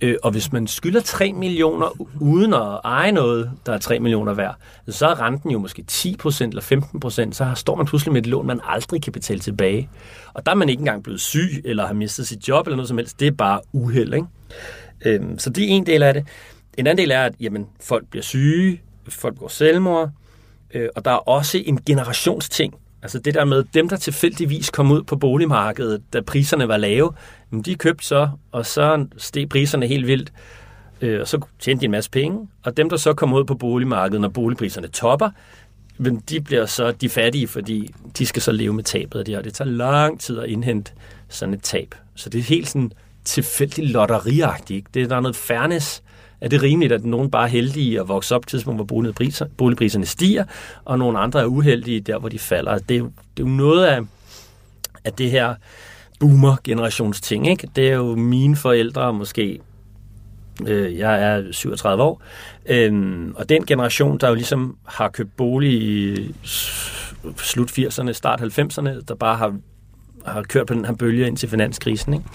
Øh, og hvis man skylder 3 millioner uden at eje noget, der er 3 millioner værd, så er renten jo måske 10% eller 15% så står man pludselig med et lån, man aldrig kan betale tilbage. Og der er man ikke engang blevet syg, eller har mistet sit job, eller noget som helst. Det er bare uheld, ikke? Øhm, så det er en del af det. En anden del er, at jamen, folk bliver syge, folk går selvmord, øh, og der er også en generationsting. Altså det der med dem, der tilfældigvis kom ud på boligmarkedet, da priserne var lave, de købte så, og så steg priserne helt vildt. øh, og så tjente de en masse penge, og dem, der så kom ud på boligmarkedet, når boligpriserne topper, jamen de bliver så de fattige, fordi de skal så leve med tabet af det, og det tager lang tid at indhente sådan et tab. Så det er helt sådan tilfældigt lotteriagtigt. Ikke? Det, der er noget fairness. Er det rimeligt, at nogen bare er heldige at vokse op på tidspunkt, hvor boligpriserne stiger, og nogle andre er uheldige der, hvor de falder? Det er jo, det er jo noget af, af det her boomer-generationsting. Ikke? Det er jo mine forældre, måske Øh, jeg er 37 år. Øhm, og den generation, der jo ligesom har købt bolig i slut 80'erne, start 90'erne, der bare har, har kørt på den her bølge ind til finanskrisen. Ikke?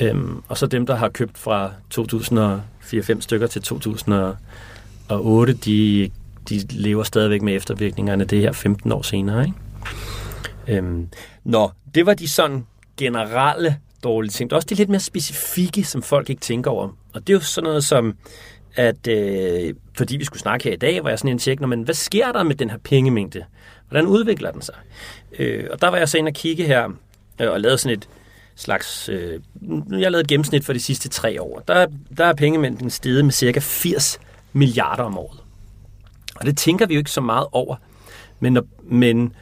Øhm, og så dem, der har købt fra 2000 4-5 stykker til 2008, de, de lever stadigvæk med eftervirkningerne det her 15 år senere. Ikke? Øhm, nå, det var de sådan generelle dårlige ting. Der er også de lidt mere specifikke, som folk ikke tænker over. Og det er jo sådan noget som, at øh, fordi vi skulle snakke her i dag, var jeg sådan en tjek, men hvad sker der med den her pengemængde? Hvordan udvikler den sig? Øh, og der var jeg så inde og kigge her, øh, og lavede sådan et slags... Øh, jeg lavede et gennemsnit for de sidste tre år. Der, der er pengemængden steget med cirka 80 milliarder om året. Og det tænker vi jo ikke så meget over. Men, når, men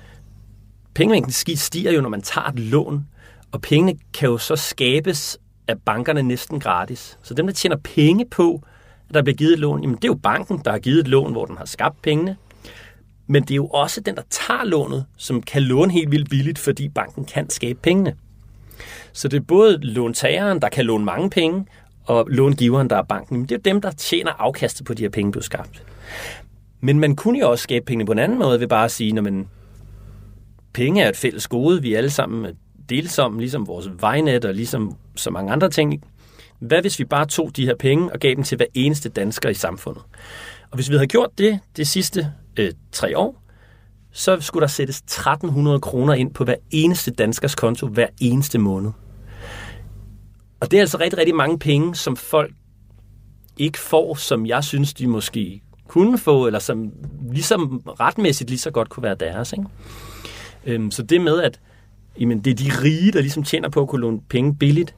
pengemængden stiger jo, når man tager et lån og pengene kan jo så skabes af bankerne næsten gratis. Så dem, der tjener penge på, at der bliver givet et lån, jamen det er jo banken, der har givet et lån, hvor den har skabt pengene. Men det er jo også den, der tager lånet, som kan låne helt vildt billigt, fordi banken kan skabe pengene. Så det er både låntageren, der kan låne mange penge, og långiveren, der er banken. Men det er jo dem, der tjener afkastet på de her penge, du har skabt. Men man kunne jo også skabe pengene på en anden måde ved bare at sige, at penge er et fælles gode, vi alle sammen deles om, ligesom vores vejnet og ligesom så mange andre ting. Hvad hvis vi bare tog de her penge og gav dem til hver eneste dansker i samfundet? Og hvis vi havde gjort det de sidste øh, tre år, så skulle der sættes 1300 kroner ind på hver eneste danskers konto hver eneste måned. Og det er altså rigtig, rigtig mange penge, som folk ikke får, som jeg synes, de måske kunne få, eller som ligesom retmæssigt lige så godt kunne være deres. Ikke? Øhm, så det med, at jamen, det er de rige, der ligesom tjener på at kunne låne penge billigt.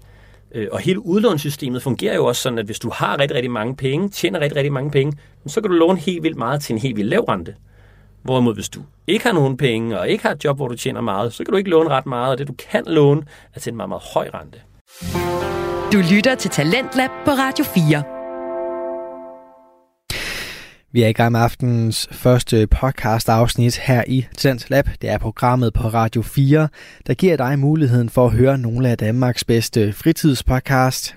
Øh, og hele udlånssystemet fungerer jo også sådan, at hvis du har rigtig, rigtig mange penge, tjener rigtig, rigtig mange penge, så kan du låne helt vildt meget til en helt vildt lav rente. Hvorimod hvis du ikke har nogen penge, og ikke har et job, hvor du tjener meget, så kan du ikke låne ret meget, og det du kan låne er til en meget, meget høj rente. Du lytter til Talentlab på Radio 4. Vi er i gang med aftenens første podcast afsnit her i Talent Lab. Det er programmet på Radio 4, der giver dig muligheden for at høre nogle af Danmarks bedste fritidspodcast.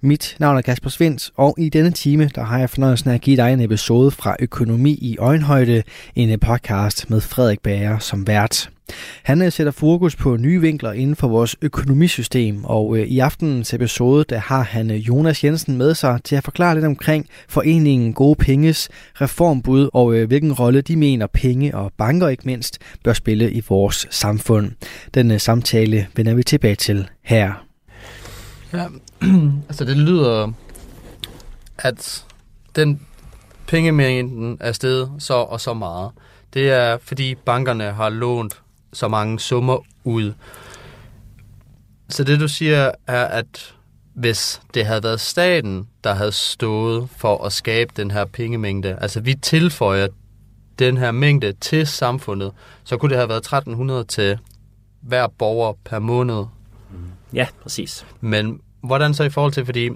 Mit navn er Kasper Svens, og i denne time der har jeg fornøjelsen af at give dig en episode fra Økonomi i Øjenhøjde, en podcast med Frederik Bager som vært. Han øh, sætter fokus på nye vinkler inden for vores økonomisystem, og øh, i aftenens episode der har han øh, Jonas Jensen med sig til at forklare lidt omkring foreningen Gode Penges reformbud og hvilken rolle de mener penge og banker ikke mindst bør spille i vores samfund. Den samtale vender vi tilbage til her. Ja, altså det lyder, at den pengemængden er steget så og så meget. Det er fordi bankerne har lånt så mange summer ud. Så det du siger er, at hvis det havde været staten, der havde stået for at skabe den her pengemængde, altså vi tilføjer den her mængde til samfundet, så kunne det have været 1300 til hver borger per måned. Ja, præcis. Men hvordan så i forhold til, fordi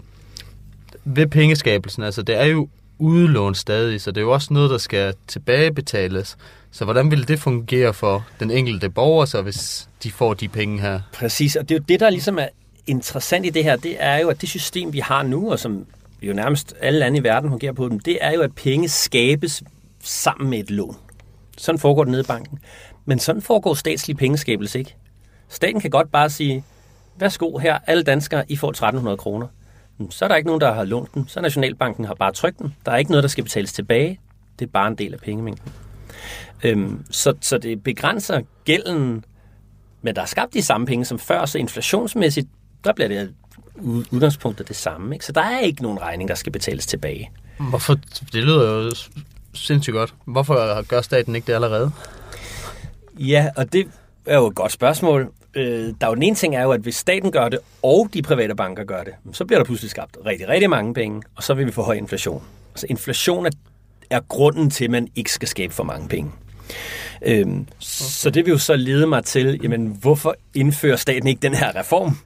ved pengeskabelsen, altså det er jo udlån stadig, så det er jo også noget, der skal tilbagebetales. Så hvordan vil det fungere for den enkelte borger, så hvis de får de penge her? Præcis, og det er jo det, der ligesom er interessant i det her, det er jo, at det system, vi har nu, og som jo nærmest alle lande i verden fungerer på dem, det er jo, at penge skabes sammen med et lån. Sådan foregår det nede i banken. Men sådan foregår statslig pengeskabelse ikke. Staten kan godt bare sige, værsgo her, alle danskere, I får 1300 kroner. Så er der ikke nogen, der har lånt dem. Så Nationalbanken har bare trykt dem. Der er ikke noget, der skal betales tilbage. Det er bare en del af pengemængden. Øhm, så, så det begrænser gælden, men der er skabt de samme penge som før, så inflationsmæssigt, der bliver det udgangspunktet det samme. Ikke? Så der er ikke nogen regning, der skal betales tilbage. Hvorfor? Det lyder jo sindssygt godt. Hvorfor gør staten ikke det allerede? Ja, og det er jo et godt spørgsmål. Øh, der er jo den ene ting er jo, at hvis staten gør det, og de private banker gør det, så bliver der pludselig skabt rigtig, rigtig mange penge, og så vil vi få høj inflation. Altså inflation er, er grunden til, at man ikke skal skabe for mange penge. Øhm, så det vil jo så lede mig til, jamen hvorfor indfører staten ikke den her reform,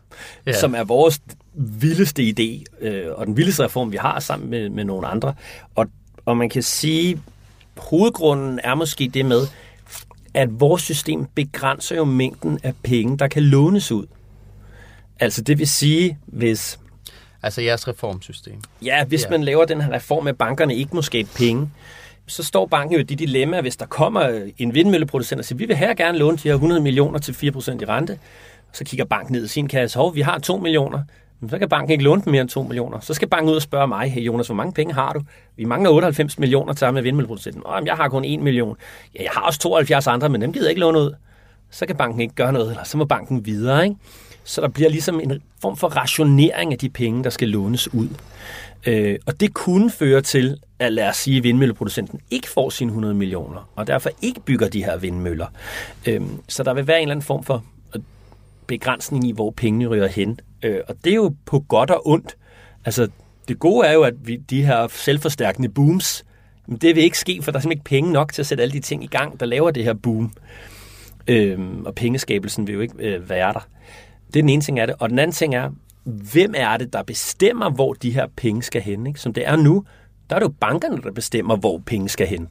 ja. som er vores vildeste idé, øh, og den vildeste reform, vi har sammen med, med nogle andre. Og, og man kan sige, hovedgrunden er måske det med, at vores system begrænser jo mængden af penge, der kan lånes ud. Altså det vil sige, hvis... Altså jeres reformsystem. Ja, hvis ja. man laver den her reform med, at bankerne ikke må skabe penge, så står banken jo i det dilemma, hvis der kommer en vindmølleproducent og siger, vi vil her gerne låne de her 100 millioner til 4% i rente. Så kigger banken ned i sin kasse, hov, vi har 2 millioner. Så kan banken ikke låne dem mere end 2 millioner. Så skal banken ud og spørge mig, hey Jonas, hvor mange penge har du? Vi mangler 98 millioner til med vindmølleproducenten. Åh, jeg har kun 1 million. Ja, jeg har også 72 andre, men dem gider jeg ikke låne ud. Så kan banken ikke gøre noget, eller så må banken videre. Ikke? Så der bliver ligesom en form for rationering af de penge, der skal lånes ud. Øh, og det kunne føre til, at lad os sige, at vindmølleproducenten ikke får sine 100 millioner, og derfor ikke bygger de her vindmøller. Øh, så der vil være en eller anden form for begrænsning i, hvor pengene ryger hen. Øh, og det er jo på godt og ondt. Altså, det gode er jo, at vi, de her selvforstærkende booms, men det vil ikke ske, for der er simpelthen ikke penge nok til at sætte alle de ting i gang, der laver det her boom. Øhm, og pengeskabelsen vil jo ikke øh, være der. Det er den ene ting af det. Og den anden ting er, hvem er det, der bestemmer, hvor de her penge skal hen? Ikke? Som det er nu, der er det jo bankerne, der bestemmer, hvor penge skal hen.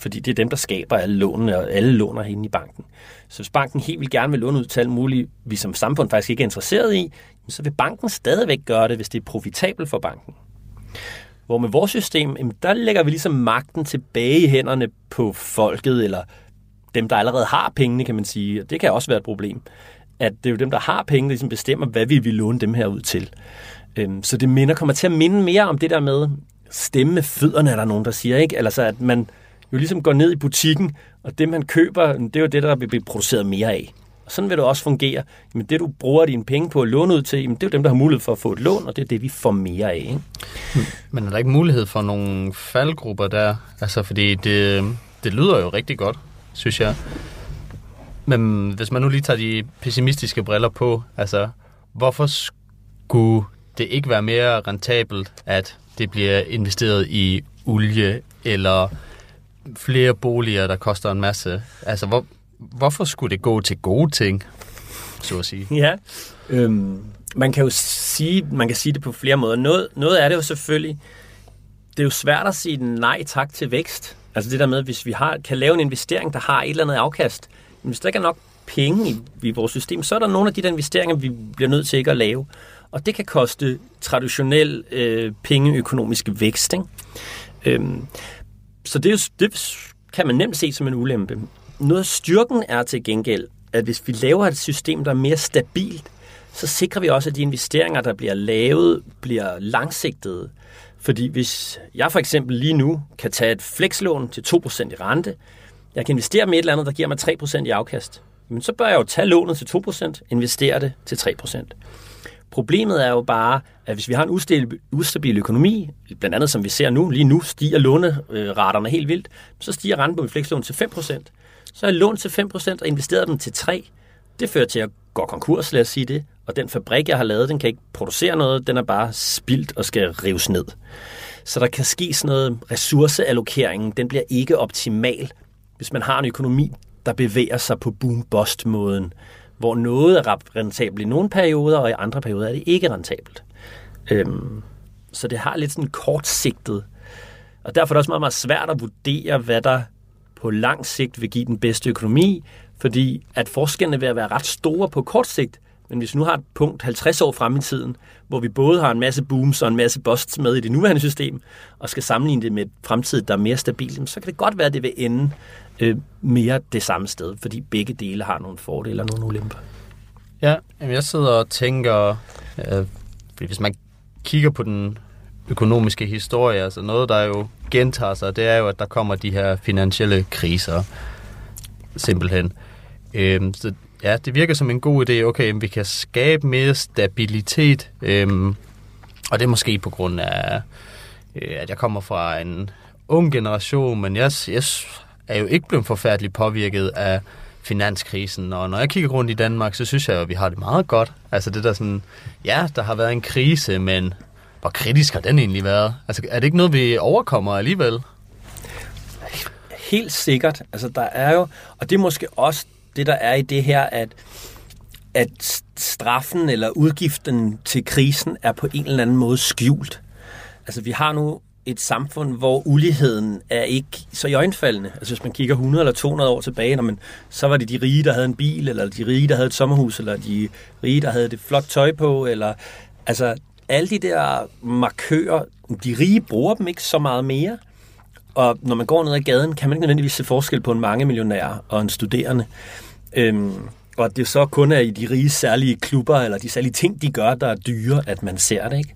Fordi det er dem, der skaber alle lånene, og alle låner henne i banken. Så hvis banken helt vil gerne vil låne ud til alt muligt, vi som samfund faktisk ikke er interesseret i, så vil banken stadigvæk gøre det, hvis det er profitabelt for banken. Hvor med vores system, der lægger vi ligesom magten tilbage i hænderne på folket, eller dem, der allerede har pengene, kan man sige. Og det kan også være et problem. At det er jo dem, der har penge, der ligesom bestemmer, hvad vi vil låne dem her ud til. Øhm, så det minder, kommer til at minde mere om det der med stemme med fødderne, er der nogen, der siger. ikke? Eller så at man jo ligesom går ned i butikken, og det man køber, det er jo det, der vil blive produceret mere af. Og sådan vil det også fungere. Men det, du bruger dine penge på at låne ud til, jamen, det er jo dem, der har mulighed for at få et lån, og det er det, vi får mere af. Ikke? Hmm. Men er der ikke mulighed for nogle faldgrupper der? Altså, fordi det, det lyder jo rigtig godt, synes jeg. Men hvis man nu lige tager de pessimistiske briller på, altså, hvorfor skulle det ikke være mere rentabelt, at det bliver investeret i olie eller flere boliger, der koster en masse. Altså, hvor, hvorfor skulle det gå til gode ting, så at sige? Ja, øhm, man kan jo sige, man kan sige det på flere måder. Noget, noget er det jo selvfølgelig, det er jo svært at sige nej tak til vækst. Altså det der med, hvis vi har, kan lave en investering, der har et eller andet afkast, men hvis der ikke er nok penge i, i vores system, så er der nogle af de der investeringer, vi bliver nødt til ikke at lave. Og det kan koste traditionel øh, pengeøkonomisk vækst. Ikke? Øhm, så det, er jo, det kan man nemt se som en ulempe. Noget af styrken er til gengæld, at hvis vi laver et system, der er mere stabilt, så sikrer vi også, at de investeringer, der bliver lavet, bliver langsigtede. Fordi hvis jeg for eksempel lige nu kan tage et flekslån til 2% i rente, jeg kan investere med et eller andet, der giver mig 3% i afkast, men så bør jeg jo tage lånet til 2%, investere det til 3%. Problemet er jo bare, at hvis vi har en ustabil, ustabil økonomi, blandt andet som vi ser nu, lige nu stiger låneraterne helt vildt, så stiger renten på flekslån til 5%. Så er lån til 5% og investeret dem til 3%. Det fører til, at gå konkurs, lad os sige det. Og den fabrik, jeg har lavet, den kan ikke producere noget, den er bare spildt og skal rives ned. Så der kan ske sådan noget ressourceallokeringen, den bliver ikke optimal, hvis man har en økonomi, der bevæger sig på boom-bust-måden hvor noget er rentabelt i nogle perioder, og i andre perioder er det ikke rentabelt. Øhm, så det har lidt sådan kortsigtet. Og derfor er det også meget, meget svært at vurdere, hvad der på lang sigt vil give den bedste økonomi, fordi at forskellene vil være ret store på kort sigt, men hvis vi nu har et punkt 50 år frem i tiden, hvor vi både har en masse booms og en masse busts med i det nuværende system, og skal sammenligne det med et fremtid, der er mere stabilt, så kan det godt være, at det vil ende øh, mere det samme sted, fordi begge dele har nogle fordele og nogle ulemper. Ja, jeg sidder og tænker, øh, hvis man kigger på den økonomiske historie, altså noget, der jo gentager sig, det er jo, at der kommer de her finansielle kriser, simpelthen. Øh, så ja, det virker som en god idé, okay, vi kan skabe mere stabilitet, øh, og det er måske på grund af, øh, at jeg kommer fra en ung generation, men jeg, jeg er jo ikke blevet forfærdeligt påvirket af finanskrisen. Og når jeg kigger rundt i Danmark, så synes jeg, at vi har det meget godt. Altså det der sådan, ja, der har været en krise, men hvor kritisk har den egentlig været? Altså er det ikke noget, vi overkommer alligevel? Helt sikkert. Altså der er jo, og det er måske også det, der er i det her, at at straffen eller udgiften til krisen er på en eller anden måde skjult. Altså vi har nu et samfund, hvor uligheden er ikke så iøjnfaldende. Altså hvis man kigger 100 eller 200 år tilbage, når man, så var det de rige, der havde en bil, eller de rige, der havde et sommerhus, eller de rige, der havde det flot tøj på, eller altså alle de der markører, de rige bruger dem ikke så meget mere. Og når man går ned ad gaden, kan man ikke nødvendigvis se forskel på en mange millionær og en studerende. Øhm, og at det så kun er i de rige særlige klubber, eller de særlige ting, de gør, der er dyre, at man ser det. Ikke?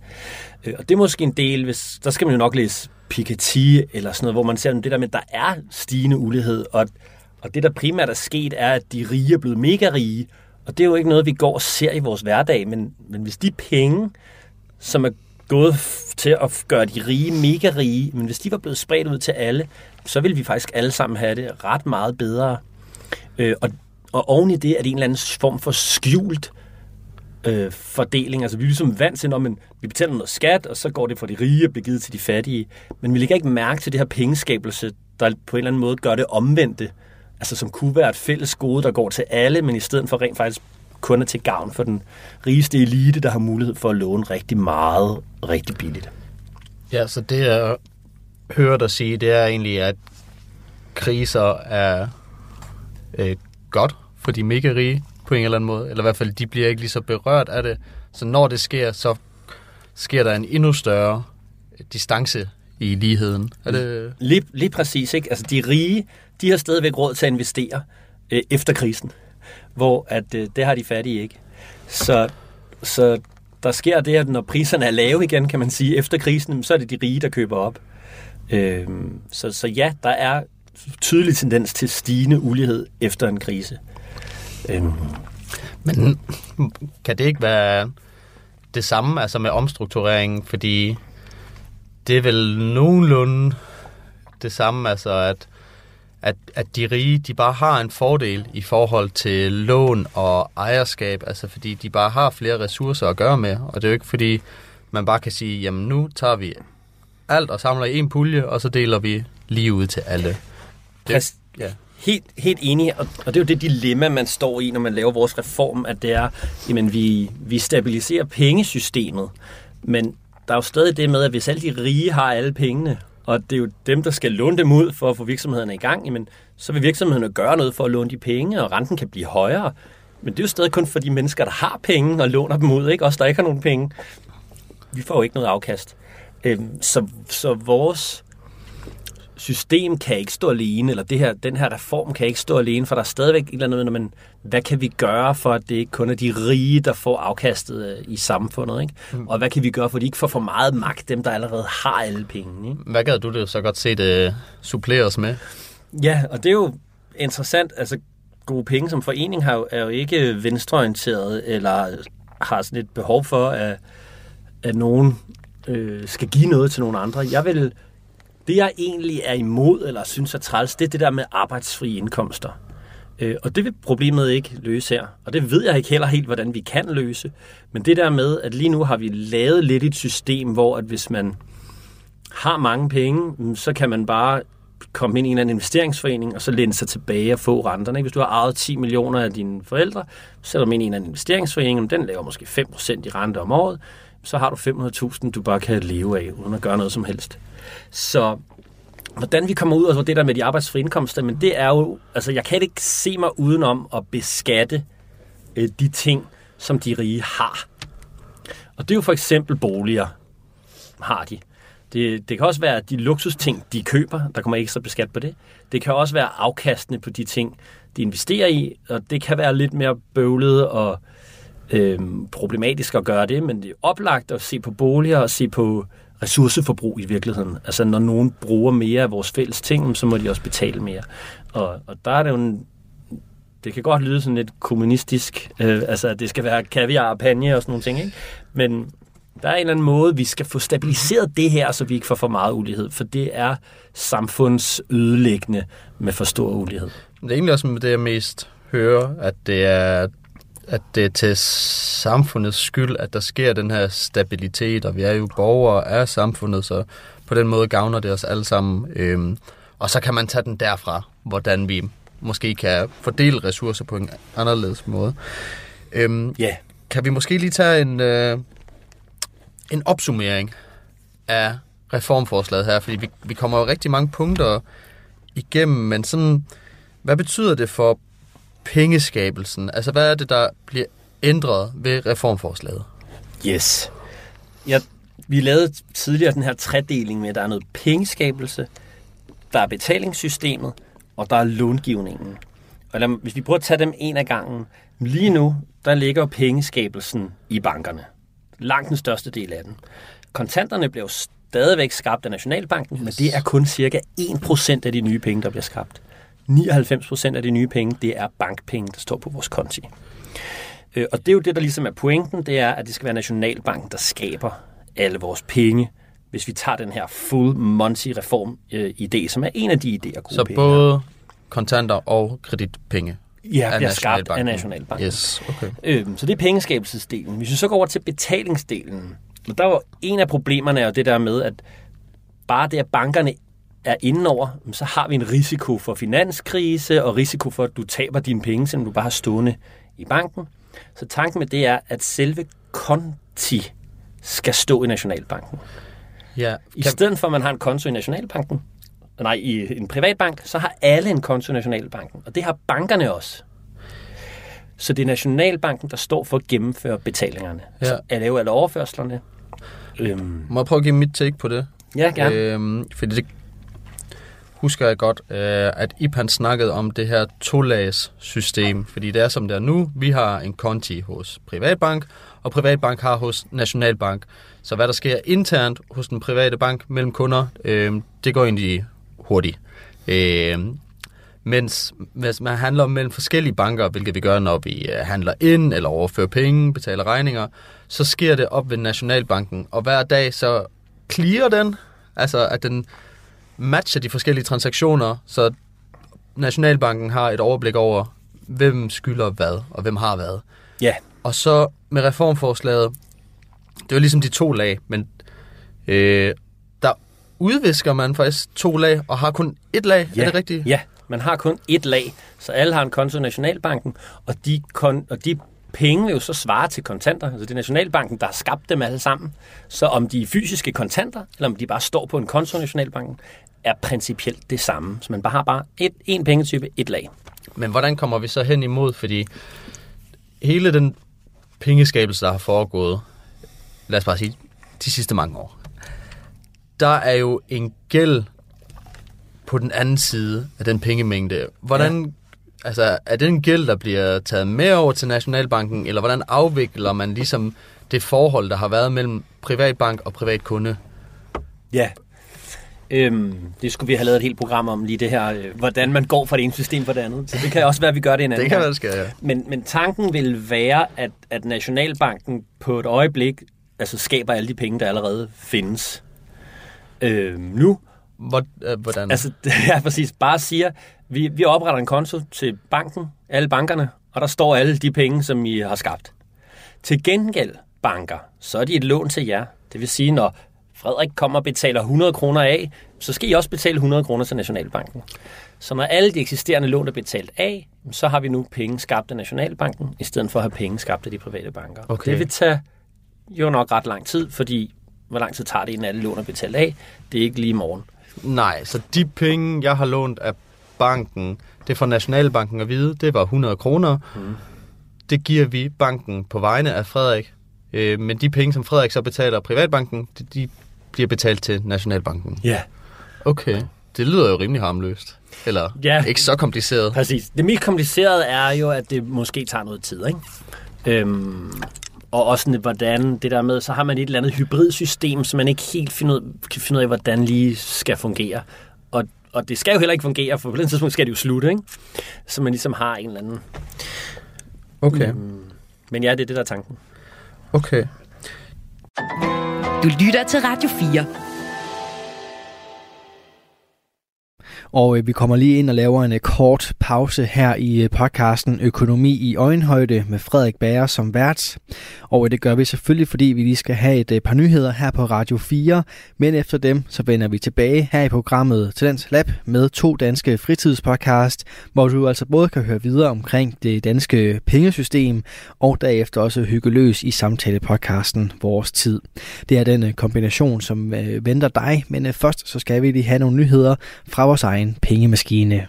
Øh, og det er måske en del, hvis, der skal man jo nok læse Piketty eller sådan noget, hvor man ser det der med, at der er stigende ulighed, og, og det, der primært er sket, er, at de rige er blevet mega rige, og det er jo ikke noget, vi går og ser i vores hverdag, men, men hvis de penge, som er gået til at gøre de rige mega rige, men hvis de var blevet spredt ud til alle, så ville vi faktisk alle sammen have det ret meget bedre. Øh, og, og oven i det er det en eller anden form for skjult øh, øh, fordeling. Altså vi er ligesom vant til, når man, vi betaler noget skat, og så går det fra de rige og bliver givet til de fattige. Men vi lægger ikke mærke til det her pengeskabelse, der på en eller anden måde gør det omvendte. Altså som kunne være et fælles gode, der går til alle, men i stedet for rent faktisk kun er til gavn for den rigeste elite, der har mulighed for at låne rigtig meget, rigtig billigt. Ja, så det jeg hører dig sige, det er egentlig, at kriser er øh, godt for de mega rige, på en eller anden måde. Eller i hvert fald, de bliver ikke lige så berørt af det. Så når det sker, så sker der en endnu større distance i ligheden. Er det... lige, lige præcis. Ikke? Altså, de rige, de har stadigvæk råd til at investere øh, efter krisen, hvor at, øh, det har de fattige ikke. Så, så der sker det, at når priserne er lave igen, kan man sige, efter krisen, så er det de rige, der køber op. Øh, så, så ja, der er tydelig tendens til stigende ulighed efter en krise. Øhm. Men kan det ikke være det samme altså med omstruktureringen, fordi det er vel nogenlunde det samme, altså at, at, at de rige, de bare har en fordel i forhold til lån og ejerskab, altså fordi de bare har flere ressourcer at gøre med, og det er jo ikke fordi, man bare kan sige, jamen nu tager vi alt og samler i en pulje, og så deler vi lige ud til alle. Det, ja. Helt, helt enig, og, og det er jo det dilemma, man står i, når man laver vores reform, at det er, jamen vi, vi stabiliserer pengesystemet, men der er jo stadig det med, at hvis alle de rige har alle pengene, og det er jo dem, der skal låne dem ud for at få virksomhederne i gang, jamen, så vil virksomhederne gøre noget for at låne de penge, og renten kan blive højere. Men det er jo stadig kun for de mennesker, der har penge og låner dem ud, ikke? Os, der ikke har nogen penge. Vi får jo ikke noget afkast. Øhm, så, så vores system kan ikke stå alene, eller det her, den her reform kan ikke stå alene, for der er stadigvæk et eller andet, man, hvad kan vi gøre for, at det ikke kun er de rige, der får afkastet øh, i samfundet, ikke? Mm. Og hvad kan vi gøre, for at de ikke får for meget magt, dem der allerede har alle penge, ikke? Hvad gad du det så godt se det suppleres med? Ja, og det er jo interessant, altså gode penge som forening har jo, er jo ikke venstreorienteret, eller har sådan et behov for, at, at nogen øh, skal give noget til nogle andre. Jeg vil det jeg egentlig er imod, eller synes er træls, det er det der med arbejdsfri indkomster. Øh, og det vil problemet ikke løse her. Og det ved jeg ikke heller helt, hvordan vi kan løse. Men det der med, at lige nu har vi lavet lidt et system, hvor at hvis man har mange penge, mm, så kan man bare komme ind i en eller anden investeringsforening, og så læne sig tilbage og få renterne. Hvis du har ejet 10 millioner af dine forældre, så sætter du ind i en eller anden investeringsforening, den laver måske 5% i rente om året, så har du 500.000, du bare kan leve af, uden at gøre noget som helst. Så hvordan vi kommer ud af det der med de arbejdsfri indkomster, men det er jo, altså jeg kan ikke se mig udenom at beskatte øh, de ting, som de rige har. Og det er jo for eksempel boliger, har de. Det, det kan også være de luksusting, de køber, der kommer ekstra beskat på det. Det kan også være afkastende på de ting, de investerer i, og det kan være lidt mere bøvlet og øh, Øhm, problematisk at gøre det, men det er oplagt at se på boliger og se på ressourceforbrug i virkeligheden. Altså når nogen bruger mere af vores fælles ting, så må de også betale mere. Og, og der er det jo en, det kan godt lyde sådan lidt kommunistisk, øh, altså at det skal være kaviar og panje og sådan nogle ting, ikke? Men der er en eller anden måde, vi skal få stabiliseret det her, så vi ikke får for meget ulighed, for det er samfundsødelæggende med for stor ulighed. Det er egentlig også det, jeg mest høre, at det er at det er til samfundets skyld, at der sker den her stabilitet, og vi er jo borgere af samfundet, så på den måde gavner det os alle sammen. Øhm, og så kan man tage den derfra, hvordan vi måske kan fordele ressourcer på en anderledes måde. Øhm, Ja, kan vi måske lige tage en, øh, en opsummering af reformforslaget her, fordi vi, vi kommer jo rigtig mange punkter igennem, men sådan, hvad betyder det for pengeskabelsen? Altså, hvad er det, der bliver ændret ved reformforslaget? Yes. Ja, vi lavede tidligere den her tredeling med, at der er noget pengeskabelse, der er betalingssystemet, og der er långivningen. Og lad, hvis vi prøver at tage dem en af gangen. Lige nu, der ligger pengeskabelsen i bankerne. Langt den største del af den. Kontanterne bliver jo stadigvæk skabt af Nationalbanken, yes. men det er kun cirka 1% af de nye penge, der bliver skabt. 99% af de nye penge, det er bankpenge, der står på vores konti. Øh, Og det er jo det, der ligesom er pointen, det er, at det skal være Nationalbanken, der skaber alle vores penge, hvis vi tager den her full Monty-reform-idé, som er en af de idéer, gode Så penge både kontanter og kreditpenge ja, af bliver skabt af Nationalbanken. Nationalbanken. Yes, okay. Øhm, så det er pengeskabelsesdelen. Hvis vi så går over til betalingsdelen, og der var en af problemerne er jo det der med, at bare det, at bankerne er indenover, så har vi en risiko for finanskrise og risiko for, at du taber dine penge, selvom du bare har stående i banken. Så tanken med det er, at selve konti skal stå i Nationalbanken. Ja, I stedet for, at man har en konto i Nationalbanken, nej, i en privatbank, så har alle en konto i Nationalbanken. Og det har bankerne også. Så det er Nationalbanken, der står for at gennemføre betalingerne. Ja. Så at lave alle overførslerne. Øhm, må jeg prøve at give mit take på det? ja, gerne. Øhm, fordi det husker jeg godt, øh, at Ipan snakkede om det her tolags system, fordi det er som det er nu. Vi har en konti hos Privatbank, og Privatbank har hos Nationalbank. Så hvad der sker internt hos den private bank mellem kunder, øh, det går egentlig hurtigt. Øh, mens hvis man handler mellem forskellige banker, hvilket vi gør, når vi øh, handler ind eller overfører penge, betaler regninger, så sker det op ved Nationalbanken, og hver dag så clear den, altså at den matcher de forskellige transaktioner, så Nationalbanken har et overblik over, hvem skylder hvad, og hvem har hvad. Ja, Og så med reformforslaget, det er jo ligesom de to lag, men øh, der udvisker man faktisk to lag, og har kun et lag, ja, er det rigtigt? Ja, man har kun ét lag, så alle har en konto i Nationalbanken, og de, kon- og de penge vil jo så svare til kontanter. Altså det er Nationalbanken, der har skabt dem alle sammen. Så om de er fysiske kontanter, eller om de bare står på en konto i Nationalbanken, er principielt det samme. Så man bare har bare et, en pengetype, et lag. Men hvordan kommer vi så hen imod, fordi hele den pengeskabelse, der har foregået, lad os bare sige, de sidste mange år, der er jo en gæld på den anden side af den pengemængde. Hvordan, ja. altså, er det en gæld, der bliver taget med over til Nationalbanken, eller hvordan afvikler man ligesom det forhold, der har været mellem privatbank og privatkunde? Ja. Øhm, det skulle vi have lavet et helt program om, lige det her, øh, hvordan man går fra det ene system til det andet. Så det kan også være, at vi gør det en anden Det kan være, det skal, ja. Men, men tanken vil være, at, at Nationalbanken på et øjeblik altså skaber alle de penge, der allerede findes øh, nu. Hvor, hvordan? Altså, er præcis. Bare siger, vi, vi opretter en konto til banken, alle bankerne, og der står alle de penge, som I har skabt. Til gengæld, banker, så er de et lån til jer. Det vil sige, når Frederik kommer og betaler 100 kroner af, så skal I også betale 100 kroner til Nationalbanken. Så når alle de eksisterende lån er betalt af, så har vi nu penge skabt af Nationalbanken, i stedet for at have penge skabt af de private banker. Okay. Det vil tage jo nok ret lang tid, fordi hvor lang tid tager det, inden alle lån er betalt af? Det er ikke lige i morgen. Nej, så de penge, jeg har lånt af banken, det får Nationalbanken at vide, det var 100 kroner. Mm. Det giver vi banken på vegne af Frederik. Øh, men de penge, som Frederik så betaler privatbanken, de, de bliver betalt til Nationalbanken. Ja. Okay. Det lyder jo rimelig harmløst. Eller Ja. ikke så kompliceret. Præcis. Det mest komplicerede er jo, at det måske tager noget tid, ikke? Øhm, og også sådan, hvordan det der med, så har man et eller andet hybridsystem, som man ikke helt finder ud, kan finde ud af, hvordan lige skal fungere. Og, og det skal jo heller ikke fungere, for på den tidspunkt skal det jo slutte, ikke? Så man ligesom har en eller anden... Okay. Men ja, det er det, der er tanken. Okay. Du lytter til Radio 4. Og øh, vi kommer lige ind og laver en øh, kort pause her i øh, podcasten Økonomi i øjenhøjde med Frederik Bager som vært. Og øh, det gør vi selvfølgelig, fordi vi lige skal have et øh, par nyheder her på Radio 4. Men efter dem, så vender vi tilbage her i programmet Talents Lab med to danske fritidspodcast, hvor du altså både kan høre videre omkring det danske pengesystem, og derefter også hygge løs i samtalepodcasten Vores Tid. Det er den øh, kombination, som øh, venter dig, men øh, først så skal vi lige have nogle nyheder fra vores egen pengemaskine.